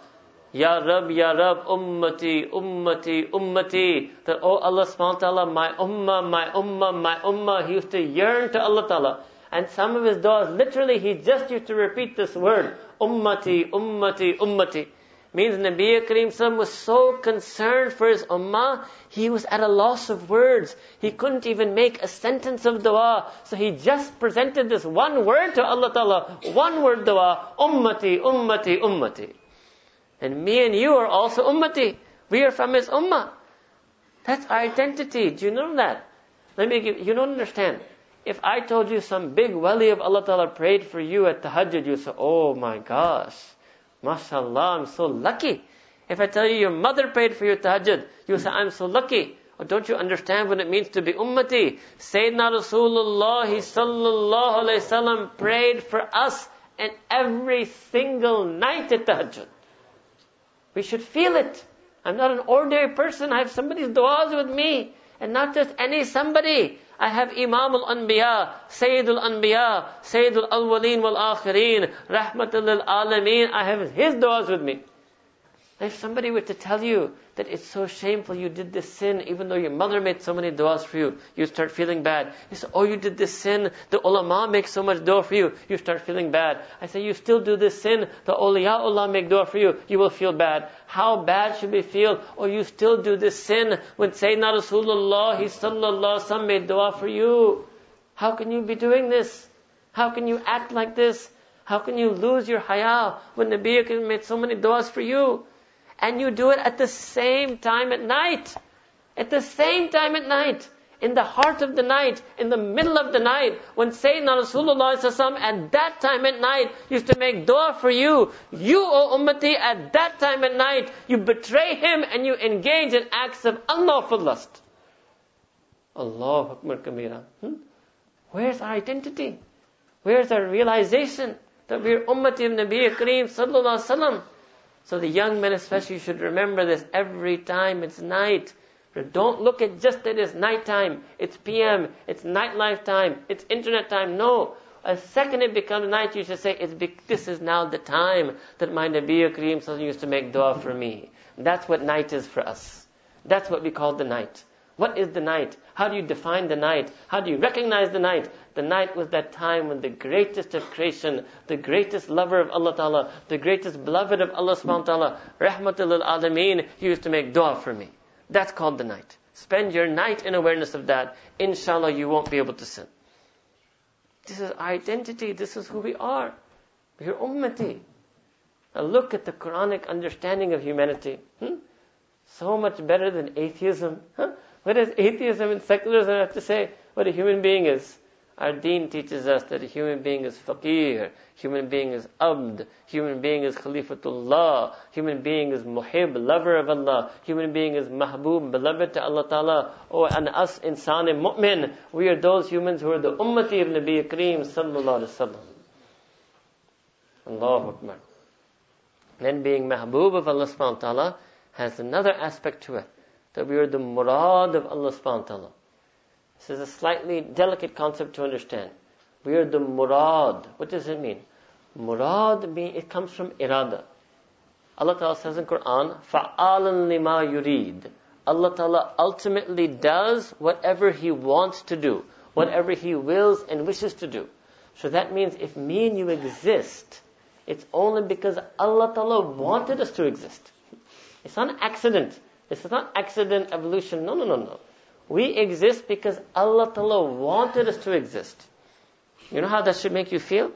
Ya Rab, Ya Rab, ummati, ummati, ummati. That, oh Allah subhanahu wa ta'ala, my ummah, my ummah, my ummah. He used to yearn to Allah ta'ala. And some of his du'as, literally, he just used to repeat this word, ummati, ummati, ummati. Means Nabi Kareem was so concerned for his ummah, he was at a loss of words. He couldn't even make a sentence of dua. So he just presented this one word to Allah Ta'ala, one word dua, ummati, ummati, ummati. And me and you are also ummati. We are from his ummah. That's our identity. Do you know that? Let me give, you don't understand. If I told you some big wali of Allah Ta'ala prayed for you at tahajjud, you say, oh my gosh. MashaAllah, I'm so lucky. If I tell you your mother paid for your tahajjud, you say, I'm so lucky. Or don't you understand what it means to be ummati? Sayyidina Rasulullah sallallahu alayhi wasallam prayed for us and every single night at tahajjud. We should feel it. I'm not an ordinary person. I have somebody's du'as with me. And not just any somebody. I have Imam al-Anbiya, Sayyid al-Anbiya, Sayyid al-Awwaleen wal-Akhirin, Rahmatul alameen I have his du'as with me. If somebody were to tell you that it's so shameful you did this sin, even though your mother made so many du'as for you, you start feeling bad. You say, oh, you did this sin, the ulama make so much dua for you, you start feeling bad. I say, you still do this sin, the awliyaullah make dua for you, you will feel bad. How bad should we feel? Oh, you still do this sin when Sayyidina Rasulullah, he sallallahu made dua for you. How can you be doing this? How can you act like this? How can you lose your haya when the Nabi made so many du'as for you? And you do it at the same time at night. At the same time at night. In the heart of the night, in the middle of the night, when Sayyidina Rasulullah at that time at night used to make dua for you, you, O Ummati, at that time at night, you betray him and you engage in acts of unlawful lust. Allah Akbar Kabira. Hmm? Where's our identity? Where's our realization that we're Ummati of Nabi Kareem Sallallahu Alaihi Wasallam? So the young men especially should remember this every time it's night. Don't look at just that it's nighttime, it's PM, it's nightlife time, it's internet time. No. A second it becomes night, you should say, it's this is now the time that my Nabi Kareem used to make dua for me. That's what night is for us. That's what we call the night. What is the night? How do you define the night? How do you recognize the night? The night was that time when the greatest of creation, the greatest lover of Allah Ta'ala, the greatest beloved of Allah Subhanahu wa Ta'ala, Rahmatul Alameen, he used to make dua for me. That's called the night. Spend your night in awareness of that. Inshallah, you won't be able to sin. This is our identity. This is who we are. We're ummati. Now look at the Quranic understanding of humanity. Hmm? So much better than atheism. Huh? What does atheism and secularism have to say what a human being is? Our deen teaches us that a human being is faqir, human being is abd, human being is khalifatullah, human being is muhib, lover of Allah, human being is mahbub, beloved to Allah Ta'ala, oh, and us insan mu'min, we are those humans who are the ummati of Nabi Kareem sallallahu alaihi wasallam. Allahu Akbar. Then being mahbub of Allah subhanahu wa ta'ala has another aspect to it that we are the murad of Allah subhanahu wa ta'ala. This is a slightly delicate concept to understand. We are the murad. What does it mean? Murad mean it comes from irada. Allah Ta'ala says in Quran, فَعَالًا لِمَا يُرِيد Allah Ta'ala ultimately does whatever He wants to do, whatever He wills and wishes to do. So that means if me and you exist, it's only because Allah Ta'ala wanted us to exist. It's not an accident. This is not accident, evolution. No, no, no, no. We exist because Allah Ta'ala wanted us to exist. You know how that should make you feel?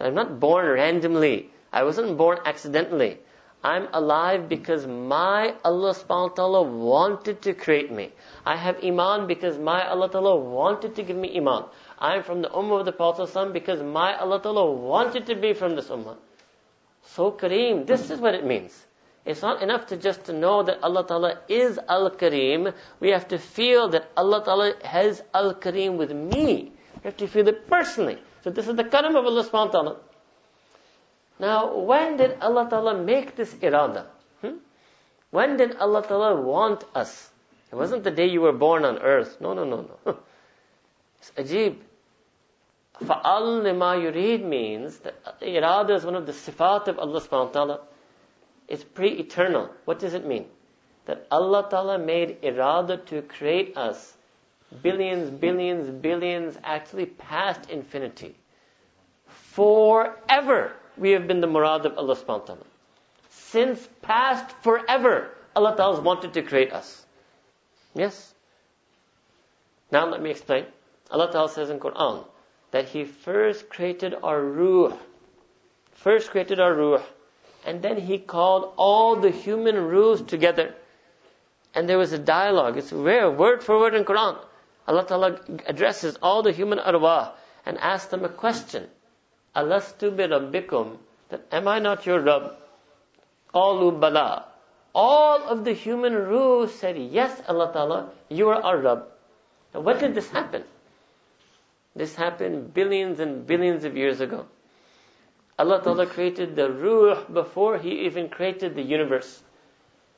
I'm not born randomly. I wasn't born accidentally. I'm alive because my Allah subhanahu wa ta'ala wanted to create me. I have iman because my Allah ta'ala wanted to give me iman. I'm from the ummah of the Prophet because my Allah ta'ala wanted to be from this ummah. So Kareem, this is what it means. It's not enough to just to know that Allah Ta'ala is Al-Kareem. We have to feel that Allah Ta'ala has Al-Kareem with me. We have to feel it personally. So this is the karam of Allah subhanahu wa ta'ala. Now, when did Allah Ta'ala make this irada? Hmm? When did Allah Ta'ala want us? It wasn't the day you were born on earth. No, no, no, no. (laughs) it's ajib. Fa'al lima yurid means that irada is one of the sifat of Allah subhanahu wa ta'ala is pre-eternal. What does it mean? That Allah Ta'ala made irada to create us billions, billions, billions, actually past infinity. Forever we have been the murad of Allah subhanahu wa. Since past forever, Allah ta'ala has wanted to create us. Yes? Now let me explain. Allah ta'ala says in Quran that He first created our ruh. First created our ruh. And then He called all the human ruhs together. And there was a dialogue. It's rare, word for word in Quran. Allah Ta'ala addresses all the human arwah and asks them a question. Alastu bi rabbikum? That am I not your Rabb? Qalu bala. All of the human ruh said, yes, Allah Ta'ala, you are our Rabb. Now when did this happen? This happened billions and billions of years ago. Allah Ta'ala created the ruh before He even created the universe.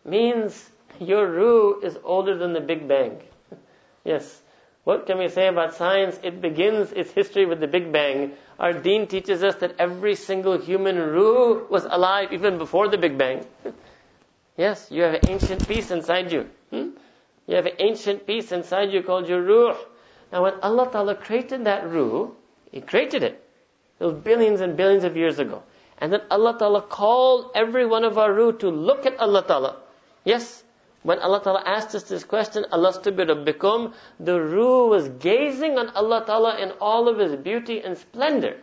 Means your ruh is older than the Big Bang. (laughs) yes. What can we say about science? It begins its history with the Big Bang. Our deen teaches us that every single human ruh was alive even before the Big Bang. (laughs) yes, you have an ancient piece inside you. Hmm? You have an ancient piece inside you called your ruh. Now when Allah Ta'ala created that ruh, He created it. It was billions and billions of years ago. And then Allah Ta'ala called every one of our ruh to look at Allah Ta'ala. Yes, when Allah Ta'ala asked us this question, Allah become the ruh was gazing on Allah Ta'ala in all of His beauty and splendor.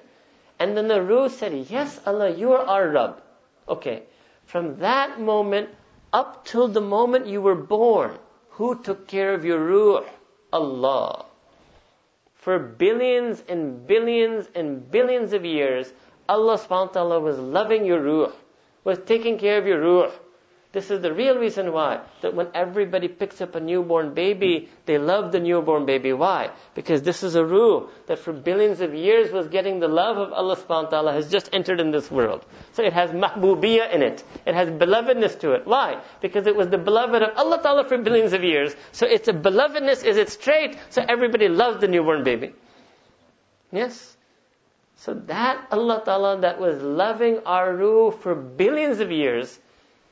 And then the ruh said, Yes, Allah, you are our Rabb. Okay. From that moment up till the moment you were born, who took care of your ruh? Allah. For billions and billions and billions of years, Allah subhanahu wa ta'ala was loving your ruh, was taking care of your ruh. This is the real reason why. That when everybody picks up a newborn baby, they love the newborn baby. Why? Because this is a ruh that for billions of years was getting the love of Allah subhanahu wa ta'ala has just entered in this world. So it has mahbubiyah in it. It has belovedness to it. Why? Because it was the beloved of Allah ta'ala for billions of years. So its a belovedness is its trait. So everybody loves the newborn baby. Yes? So that Allah ta'ala that was loving our ruh for billions of years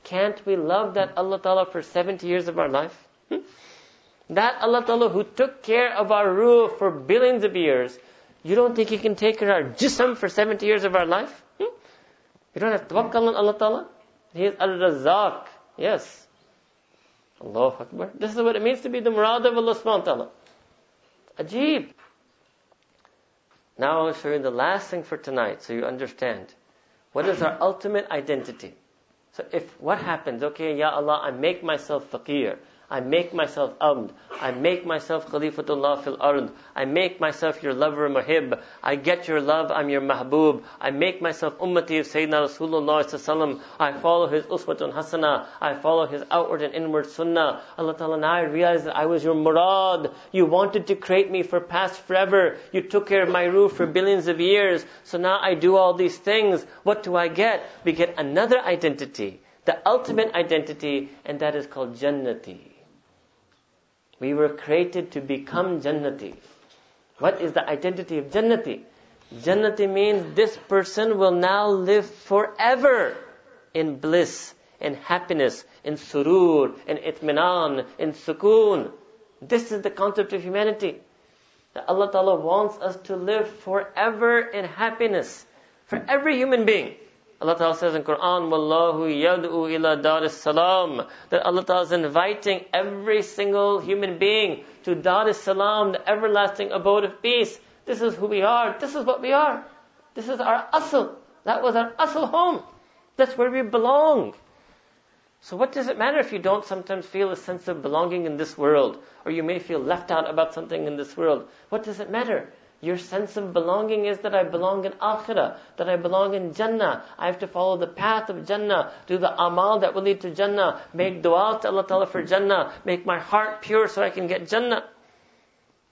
can't we love that Allah Ta'ala for 70 years of our life? Hmm? That Allah Ta'ala who took care of our ruh for billions of years, you don't think He can take care of our jism for 70 years of our life? Hmm? You don't have tawakkal on Allah Ta'ala? He is Al-Razaq. Yes. Allahu Akbar. This is what it means to be the murad of Allah subhanahu wa ta'ala. Ajib. Now I'll show you the last thing for tonight so you understand. What is our ultimate identity? So if what happens, okay, Ya Allah, I make myself faqir. I make myself abd. I make myself Khalifatullah fil ard. I make myself your lover muhib. I get your love, I'm your mahbub. I make myself ummati of Sayyidina Rasulullah I follow his uswatun hasana. I follow his outward and inward sunnah. Allah Ta'ala, now I realize that I was your murad. You wanted to create me for past forever. You took care of my ruh for billions of years. So now I do all these things. What do I get? We get another identity. The ultimate identity, and that is called Jannati. We were created to become Jannati. What is the identity of Jannati? Jannati means this person will now live forever in bliss, in happiness, in surur, in itminan, in sukoon. This is the concept of humanity. That Allah Ta'ala wants us to live forever in happiness for every human being. Allah Ta'ala says in Quran, Wallahu yad'u ila dar salam that Allah Ta'ala is inviting every single human being to dar salam, the everlasting abode of peace. This is who we are. This is what we are. This is our asl. That was our asl home. That's where we belong. So what does it matter if you don't sometimes feel a sense of belonging in this world, or you may feel left out about something in this world? What does it matter? Your sense of belonging is that I belong in akhirah, that I belong in Jannah. I have to follow the path of Jannah, do the amal that will lead to Jannah, make dua to Allah Ta'ala for Jannah, make my heart pure so I can get Jannah.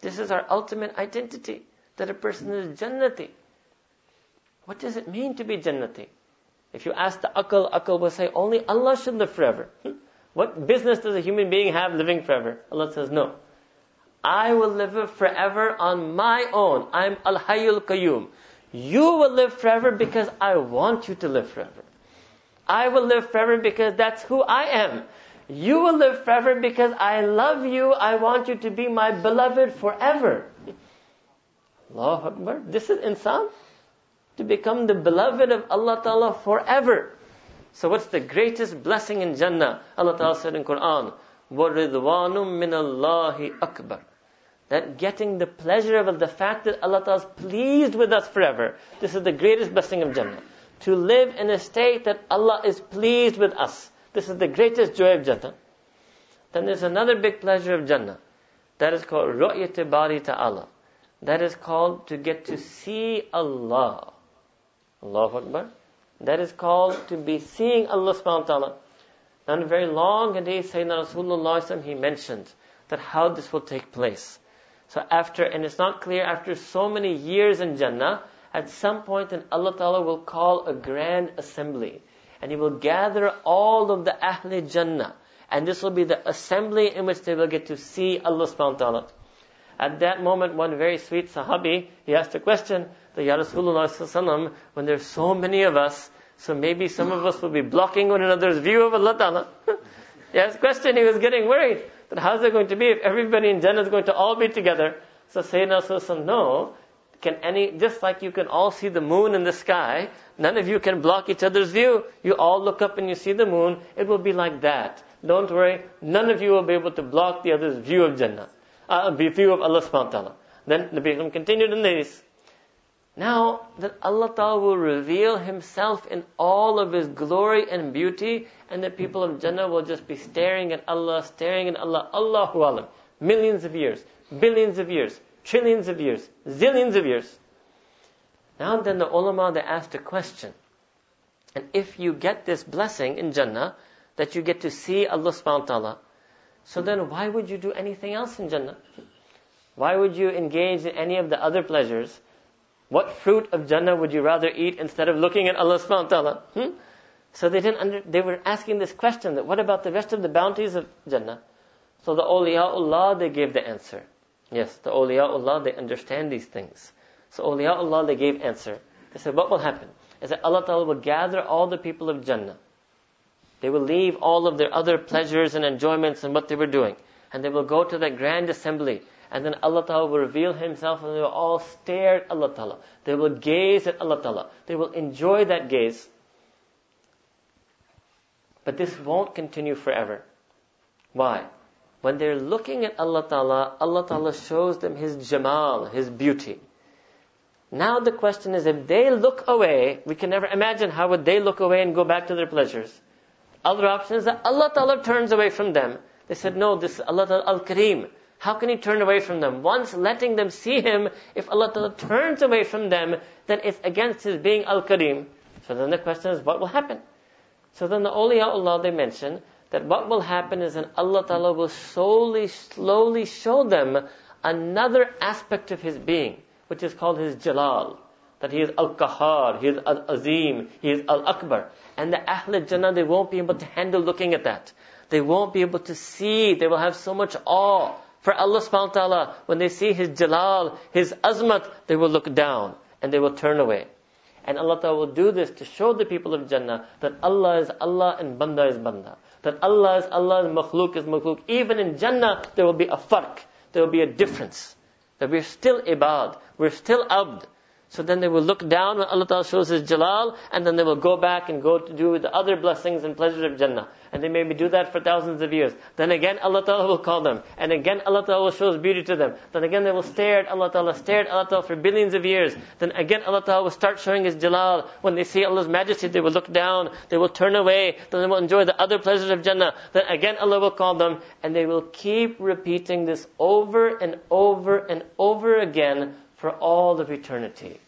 This is our ultimate identity, that a person is Jannati. What does it mean to be Jannati? If you ask the akal, akal will say only Allah should live forever. Hmm? What business does a human being have living forever? Allah says no. I will live forever on my own. I'm Al Hayyul Qayyum. You will live forever because I want you to live forever. I will live forever because that's who I am. You will live forever because I love you. I want you to be my beloved forever. Allahu Akbar. This is insan. To become the beloved of Allah Ta'ala forever. So what's the greatest blessing in Jannah? Allah Ta'ala said in Quran, وَرِضْوَانٌ مِّنَ اللَّهِ أَكْبَرُ that getting the pleasure of the fact that Allah Ta'ala is pleased with us forever. This is the greatest blessing of Jannah. To live in a state that Allah is pleased with us. This is the greatest joy of Jannah. Then there's another big pleasure of Jannah. That is called Ru'yat Bari Ta'ala. That is called to get to see Allah. Allahu Akbar. That is called to be seeing Allah subhanahu wa ta'ala. And very long hadith, Sayyidina Rasulullah he mentioned that how this will take place. So after, and it's not clear, after so many years in Jannah, at some point then Allah Ta'ala will call a grand assembly. And He will gather all of the Ahl Jannah. And this will be the assembly in which they will get to see Allah subhanahu wa ta'ala. At that moment, one very sweet Sahabi, he asked a question, the Ya Rasulullah when there's so many of us, so maybe some of us will be blocking one another's view of Allah Ta'ala. (laughs) a question, he was getting worried, that how's it going to be if everybody in Jannah is going to all be together? So Sayyidina Rasulullah no, can any, just like you can all see the moon in the sky, none of you can block each other's view. You all look up and you see the moon, it will be like that. Don't worry, none of you will be able to block the other's view of Jannah, uh, view of Allah subhanahu wa ta'ala. Then the Nabi continued in this. Now that Allah Ta'ala will reveal Himself in all of His glory and beauty, and the people of Jannah will just be staring at Allah, staring at Allah, Allahu Alam, millions of years, billions of years, trillions of years, zillions of years. Now then the ulama, they asked a question. And if you get this blessing in Jannah, that you get to see Allah subhanahu wa ta'ala, so then why would you do anything else in Jannah? Why would you engage in any of the other pleasures? What fruit of Jannah would you rather eat instead of looking at Allah subhanahu wa ta'ala? Hmm? So they didn't under, they were asking this question that what about the rest of the bounties of Jannah? So the awliyaullah, they gave the answer. Yes, the awliyaullah, they understand these things. So awliyaullah, they gave answer. They said, what will happen? Is that Allah Ta'ala will gather all the people of Jannah. They will leave all of their other pleasures and enjoyments and what they were doing. And they will go to that grand assembly and then Allah Ta'ala will reveal Himself and they will all stare at Allah Ta'ala. They will gaze at Allah Ta'ala. They will enjoy that gaze. But this won't continue forever. Why? When they're looking at Allah Ta'ala, Allah Ta'ala shows them His Jamal, His beauty. Now the question is, if they look away, we can never imagine how would they look away and go back to their pleasures. Other option is that Allah Ta'ala turns away from them. They said, no, this is Allah Ta'ala Al-Kareem. How can he turn away from them? Once letting them see him, if Allah Ta'ala turns away from them, then it's against his being Al-Kareem. So then the question is, what will happen? So then the awliyaullah, they mention that what will happen is that Allah Ta'ala will slowly, slowly show them another aspect of his being, which is called his Jalal. That he is Al-Qahar, he is Al-Azim, he is Al-Akbar. And the Ahl Jannah, they won't be able to handle looking at that. They won't be able to see, they will have so much awe for Allah subhanahu wa ta'ala, when they see His jalal, His azmat, they will look down and they will turn away. And Allah ta'ala will do this to show the people of Jannah that Allah is Allah and Banda is Banda. That Allah is Allah and makhluk is makhluk. Even in Jannah, there will be a farq. There will be a difference. That we're still ibad. We're still abd. So then they will look down when Allah Ta'ala shows His Jalal, and then they will go back and go to do the other blessings and pleasures of Jannah. And they maybe do that for thousands of years. Then again Allah Ta'ala will call them. And again Allah Ta'ala will show His beauty to them. Then again they will stare at Allah Ta'ala, stare at Allah Ta'ala for billions of years. Then again Allah Ta'ala will start showing His Jalal. When they see Allah's majesty, they will look down, they will turn away, then they will enjoy the other pleasures of Jannah. Then again Allah will call them, and they will keep repeating this over and over and over again for all of eternity.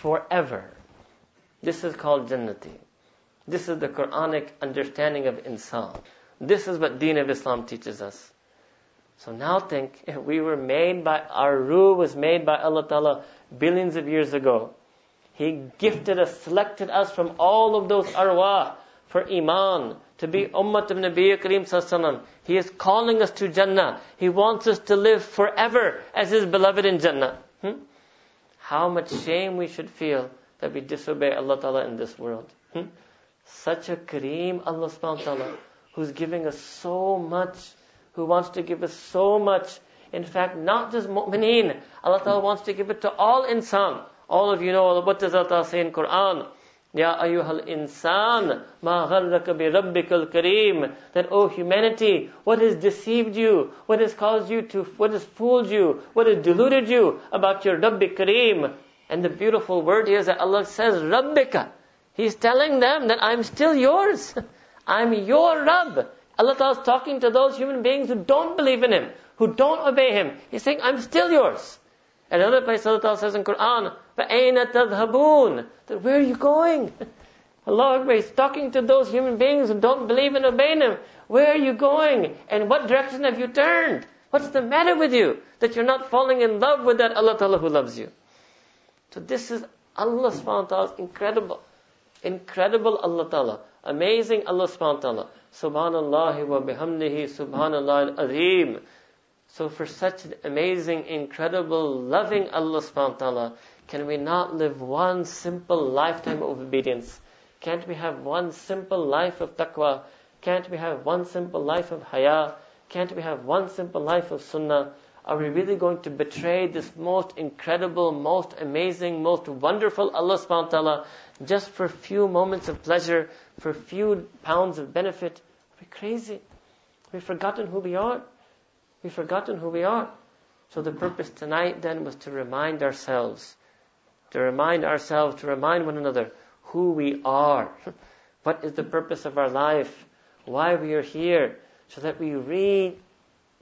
Forever. This is called Jannati. This is the Quranic understanding of insan. This is what Deen of Islam teaches us. So now think, if we were made by, our ruh was made by Allah Ta'ala billions of years ago. He gifted us, selected us from all of those arwah for iman, to be ummat of Nabi Kareem Sallallahu He is calling us to Jannah. He wants us to live forever as His beloved in Jannah. Hmm? How much shame we should feel that we disobey Allah Ta'ala in this world. Hmm? Such a Kareem Allah subhanahu wa ta'ala who's giving us so much, who wants to give us so much. In fact, not just mu'mineen. Allah Ta'ala wants to give it to all insan. All of you know what does Allah Ta'ala say in Quran? Ya ayyuhal insan, ma gharraka bi rabbikal kareem. That, oh humanity, what has deceived you? What has caused you to, what has fooled you? What has deluded you about your Rabbi Kareem? And the beautiful word here is that Allah says, Rabbika. He's telling them that I'm still yours. (laughs) I'm your Rabb. Allah Ta'ala is talking to those human beings who don't believe in Him, who don't obey Him. He's saying, I'm still yours. Another place Allah Ta'ala says in Quran, Ba'aina tadhabun. That where are you going? (laughs) Allah Akbar is talking to those human beings who don't believe and obey Him. Where are you going? And what direction have you turned? What's the matter with you? That you're not falling in love with that Allah Ta'ala who loves you. So this is Allah subhanahu wa ta'ala's incredible, incredible Allah Ta'ala. Amazing Allah subhanahu wa ta'ala. Subhanallah wa bihamdihi subhanallah al-azim. So for such an amazing, incredible, loving Allah subhanahu wa ta'ala, can we not live one simple lifetime of obedience? Can't we have one simple life of taqwa? Can't we have one simple life of haya? Can't we have one simple life of sunnah? Are we really going to betray this most incredible, most amazing, most wonderful Allah subhanahu wa ta'ala just for a few moments of pleasure, for a few pounds of benefit? Are we crazy? We've forgotten who we are. We've forgotten who we are. So the purpose tonight then was to remind ourselves, to remind ourselves, to remind one another who we are. (laughs) what is the purpose of our life? Why we are here? So that we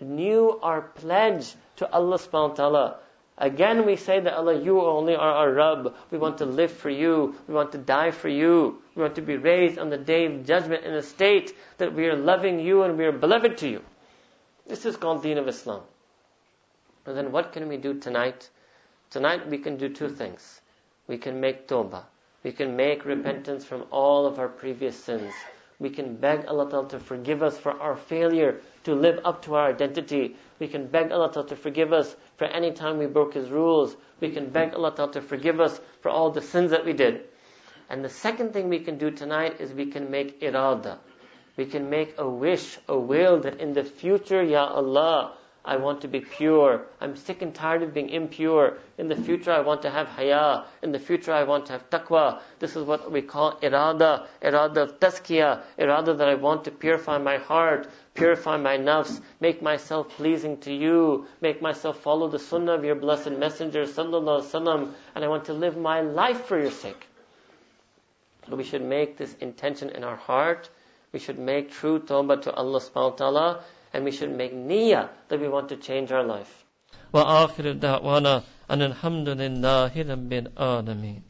renew our pledge to Allah subhanahu wa ta'ala. Again, we say that Allah, you only are our Rabb. We want to live for you. We want to die for you. We want to be raised on the day of judgment in a state that we are loving you and we are beloved to you. This is called Deen of Islam. And then what can we do tonight? Tonight we can do two things. We can make tawbah. We can make repentance from all of our previous sins. We can beg Allah Ta'ala to forgive us for our failure to live up to our identity. We can beg Allah Ta'ala to forgive us for any time we broke His rules. We can beg Allah Ta'ala to forgive us for all the sins that we did. And the second thing we can do tonight is we can make irada. We can make a wish, a will that in the future, Ya Allah, I want to be pure. I'm sick and tired of being impure. In the future, I want to have haya. In the future, I want to have taqwa. This is what we call irada, irada of tazkiyah, irada that I want to purify my heart, purify my nafs, make myself pleasing to you, make myself follow the sunnah of your blessed messenger, sallallahu alaihi wasallam, and I want to live my life for your sake. So we should make this intention in our heart. We should make true tawbah to Allah subhanahu wa ta'ala and we should make niyyah that we want to change our life. وآخر دعوانا أن الحمد لله رب العالمين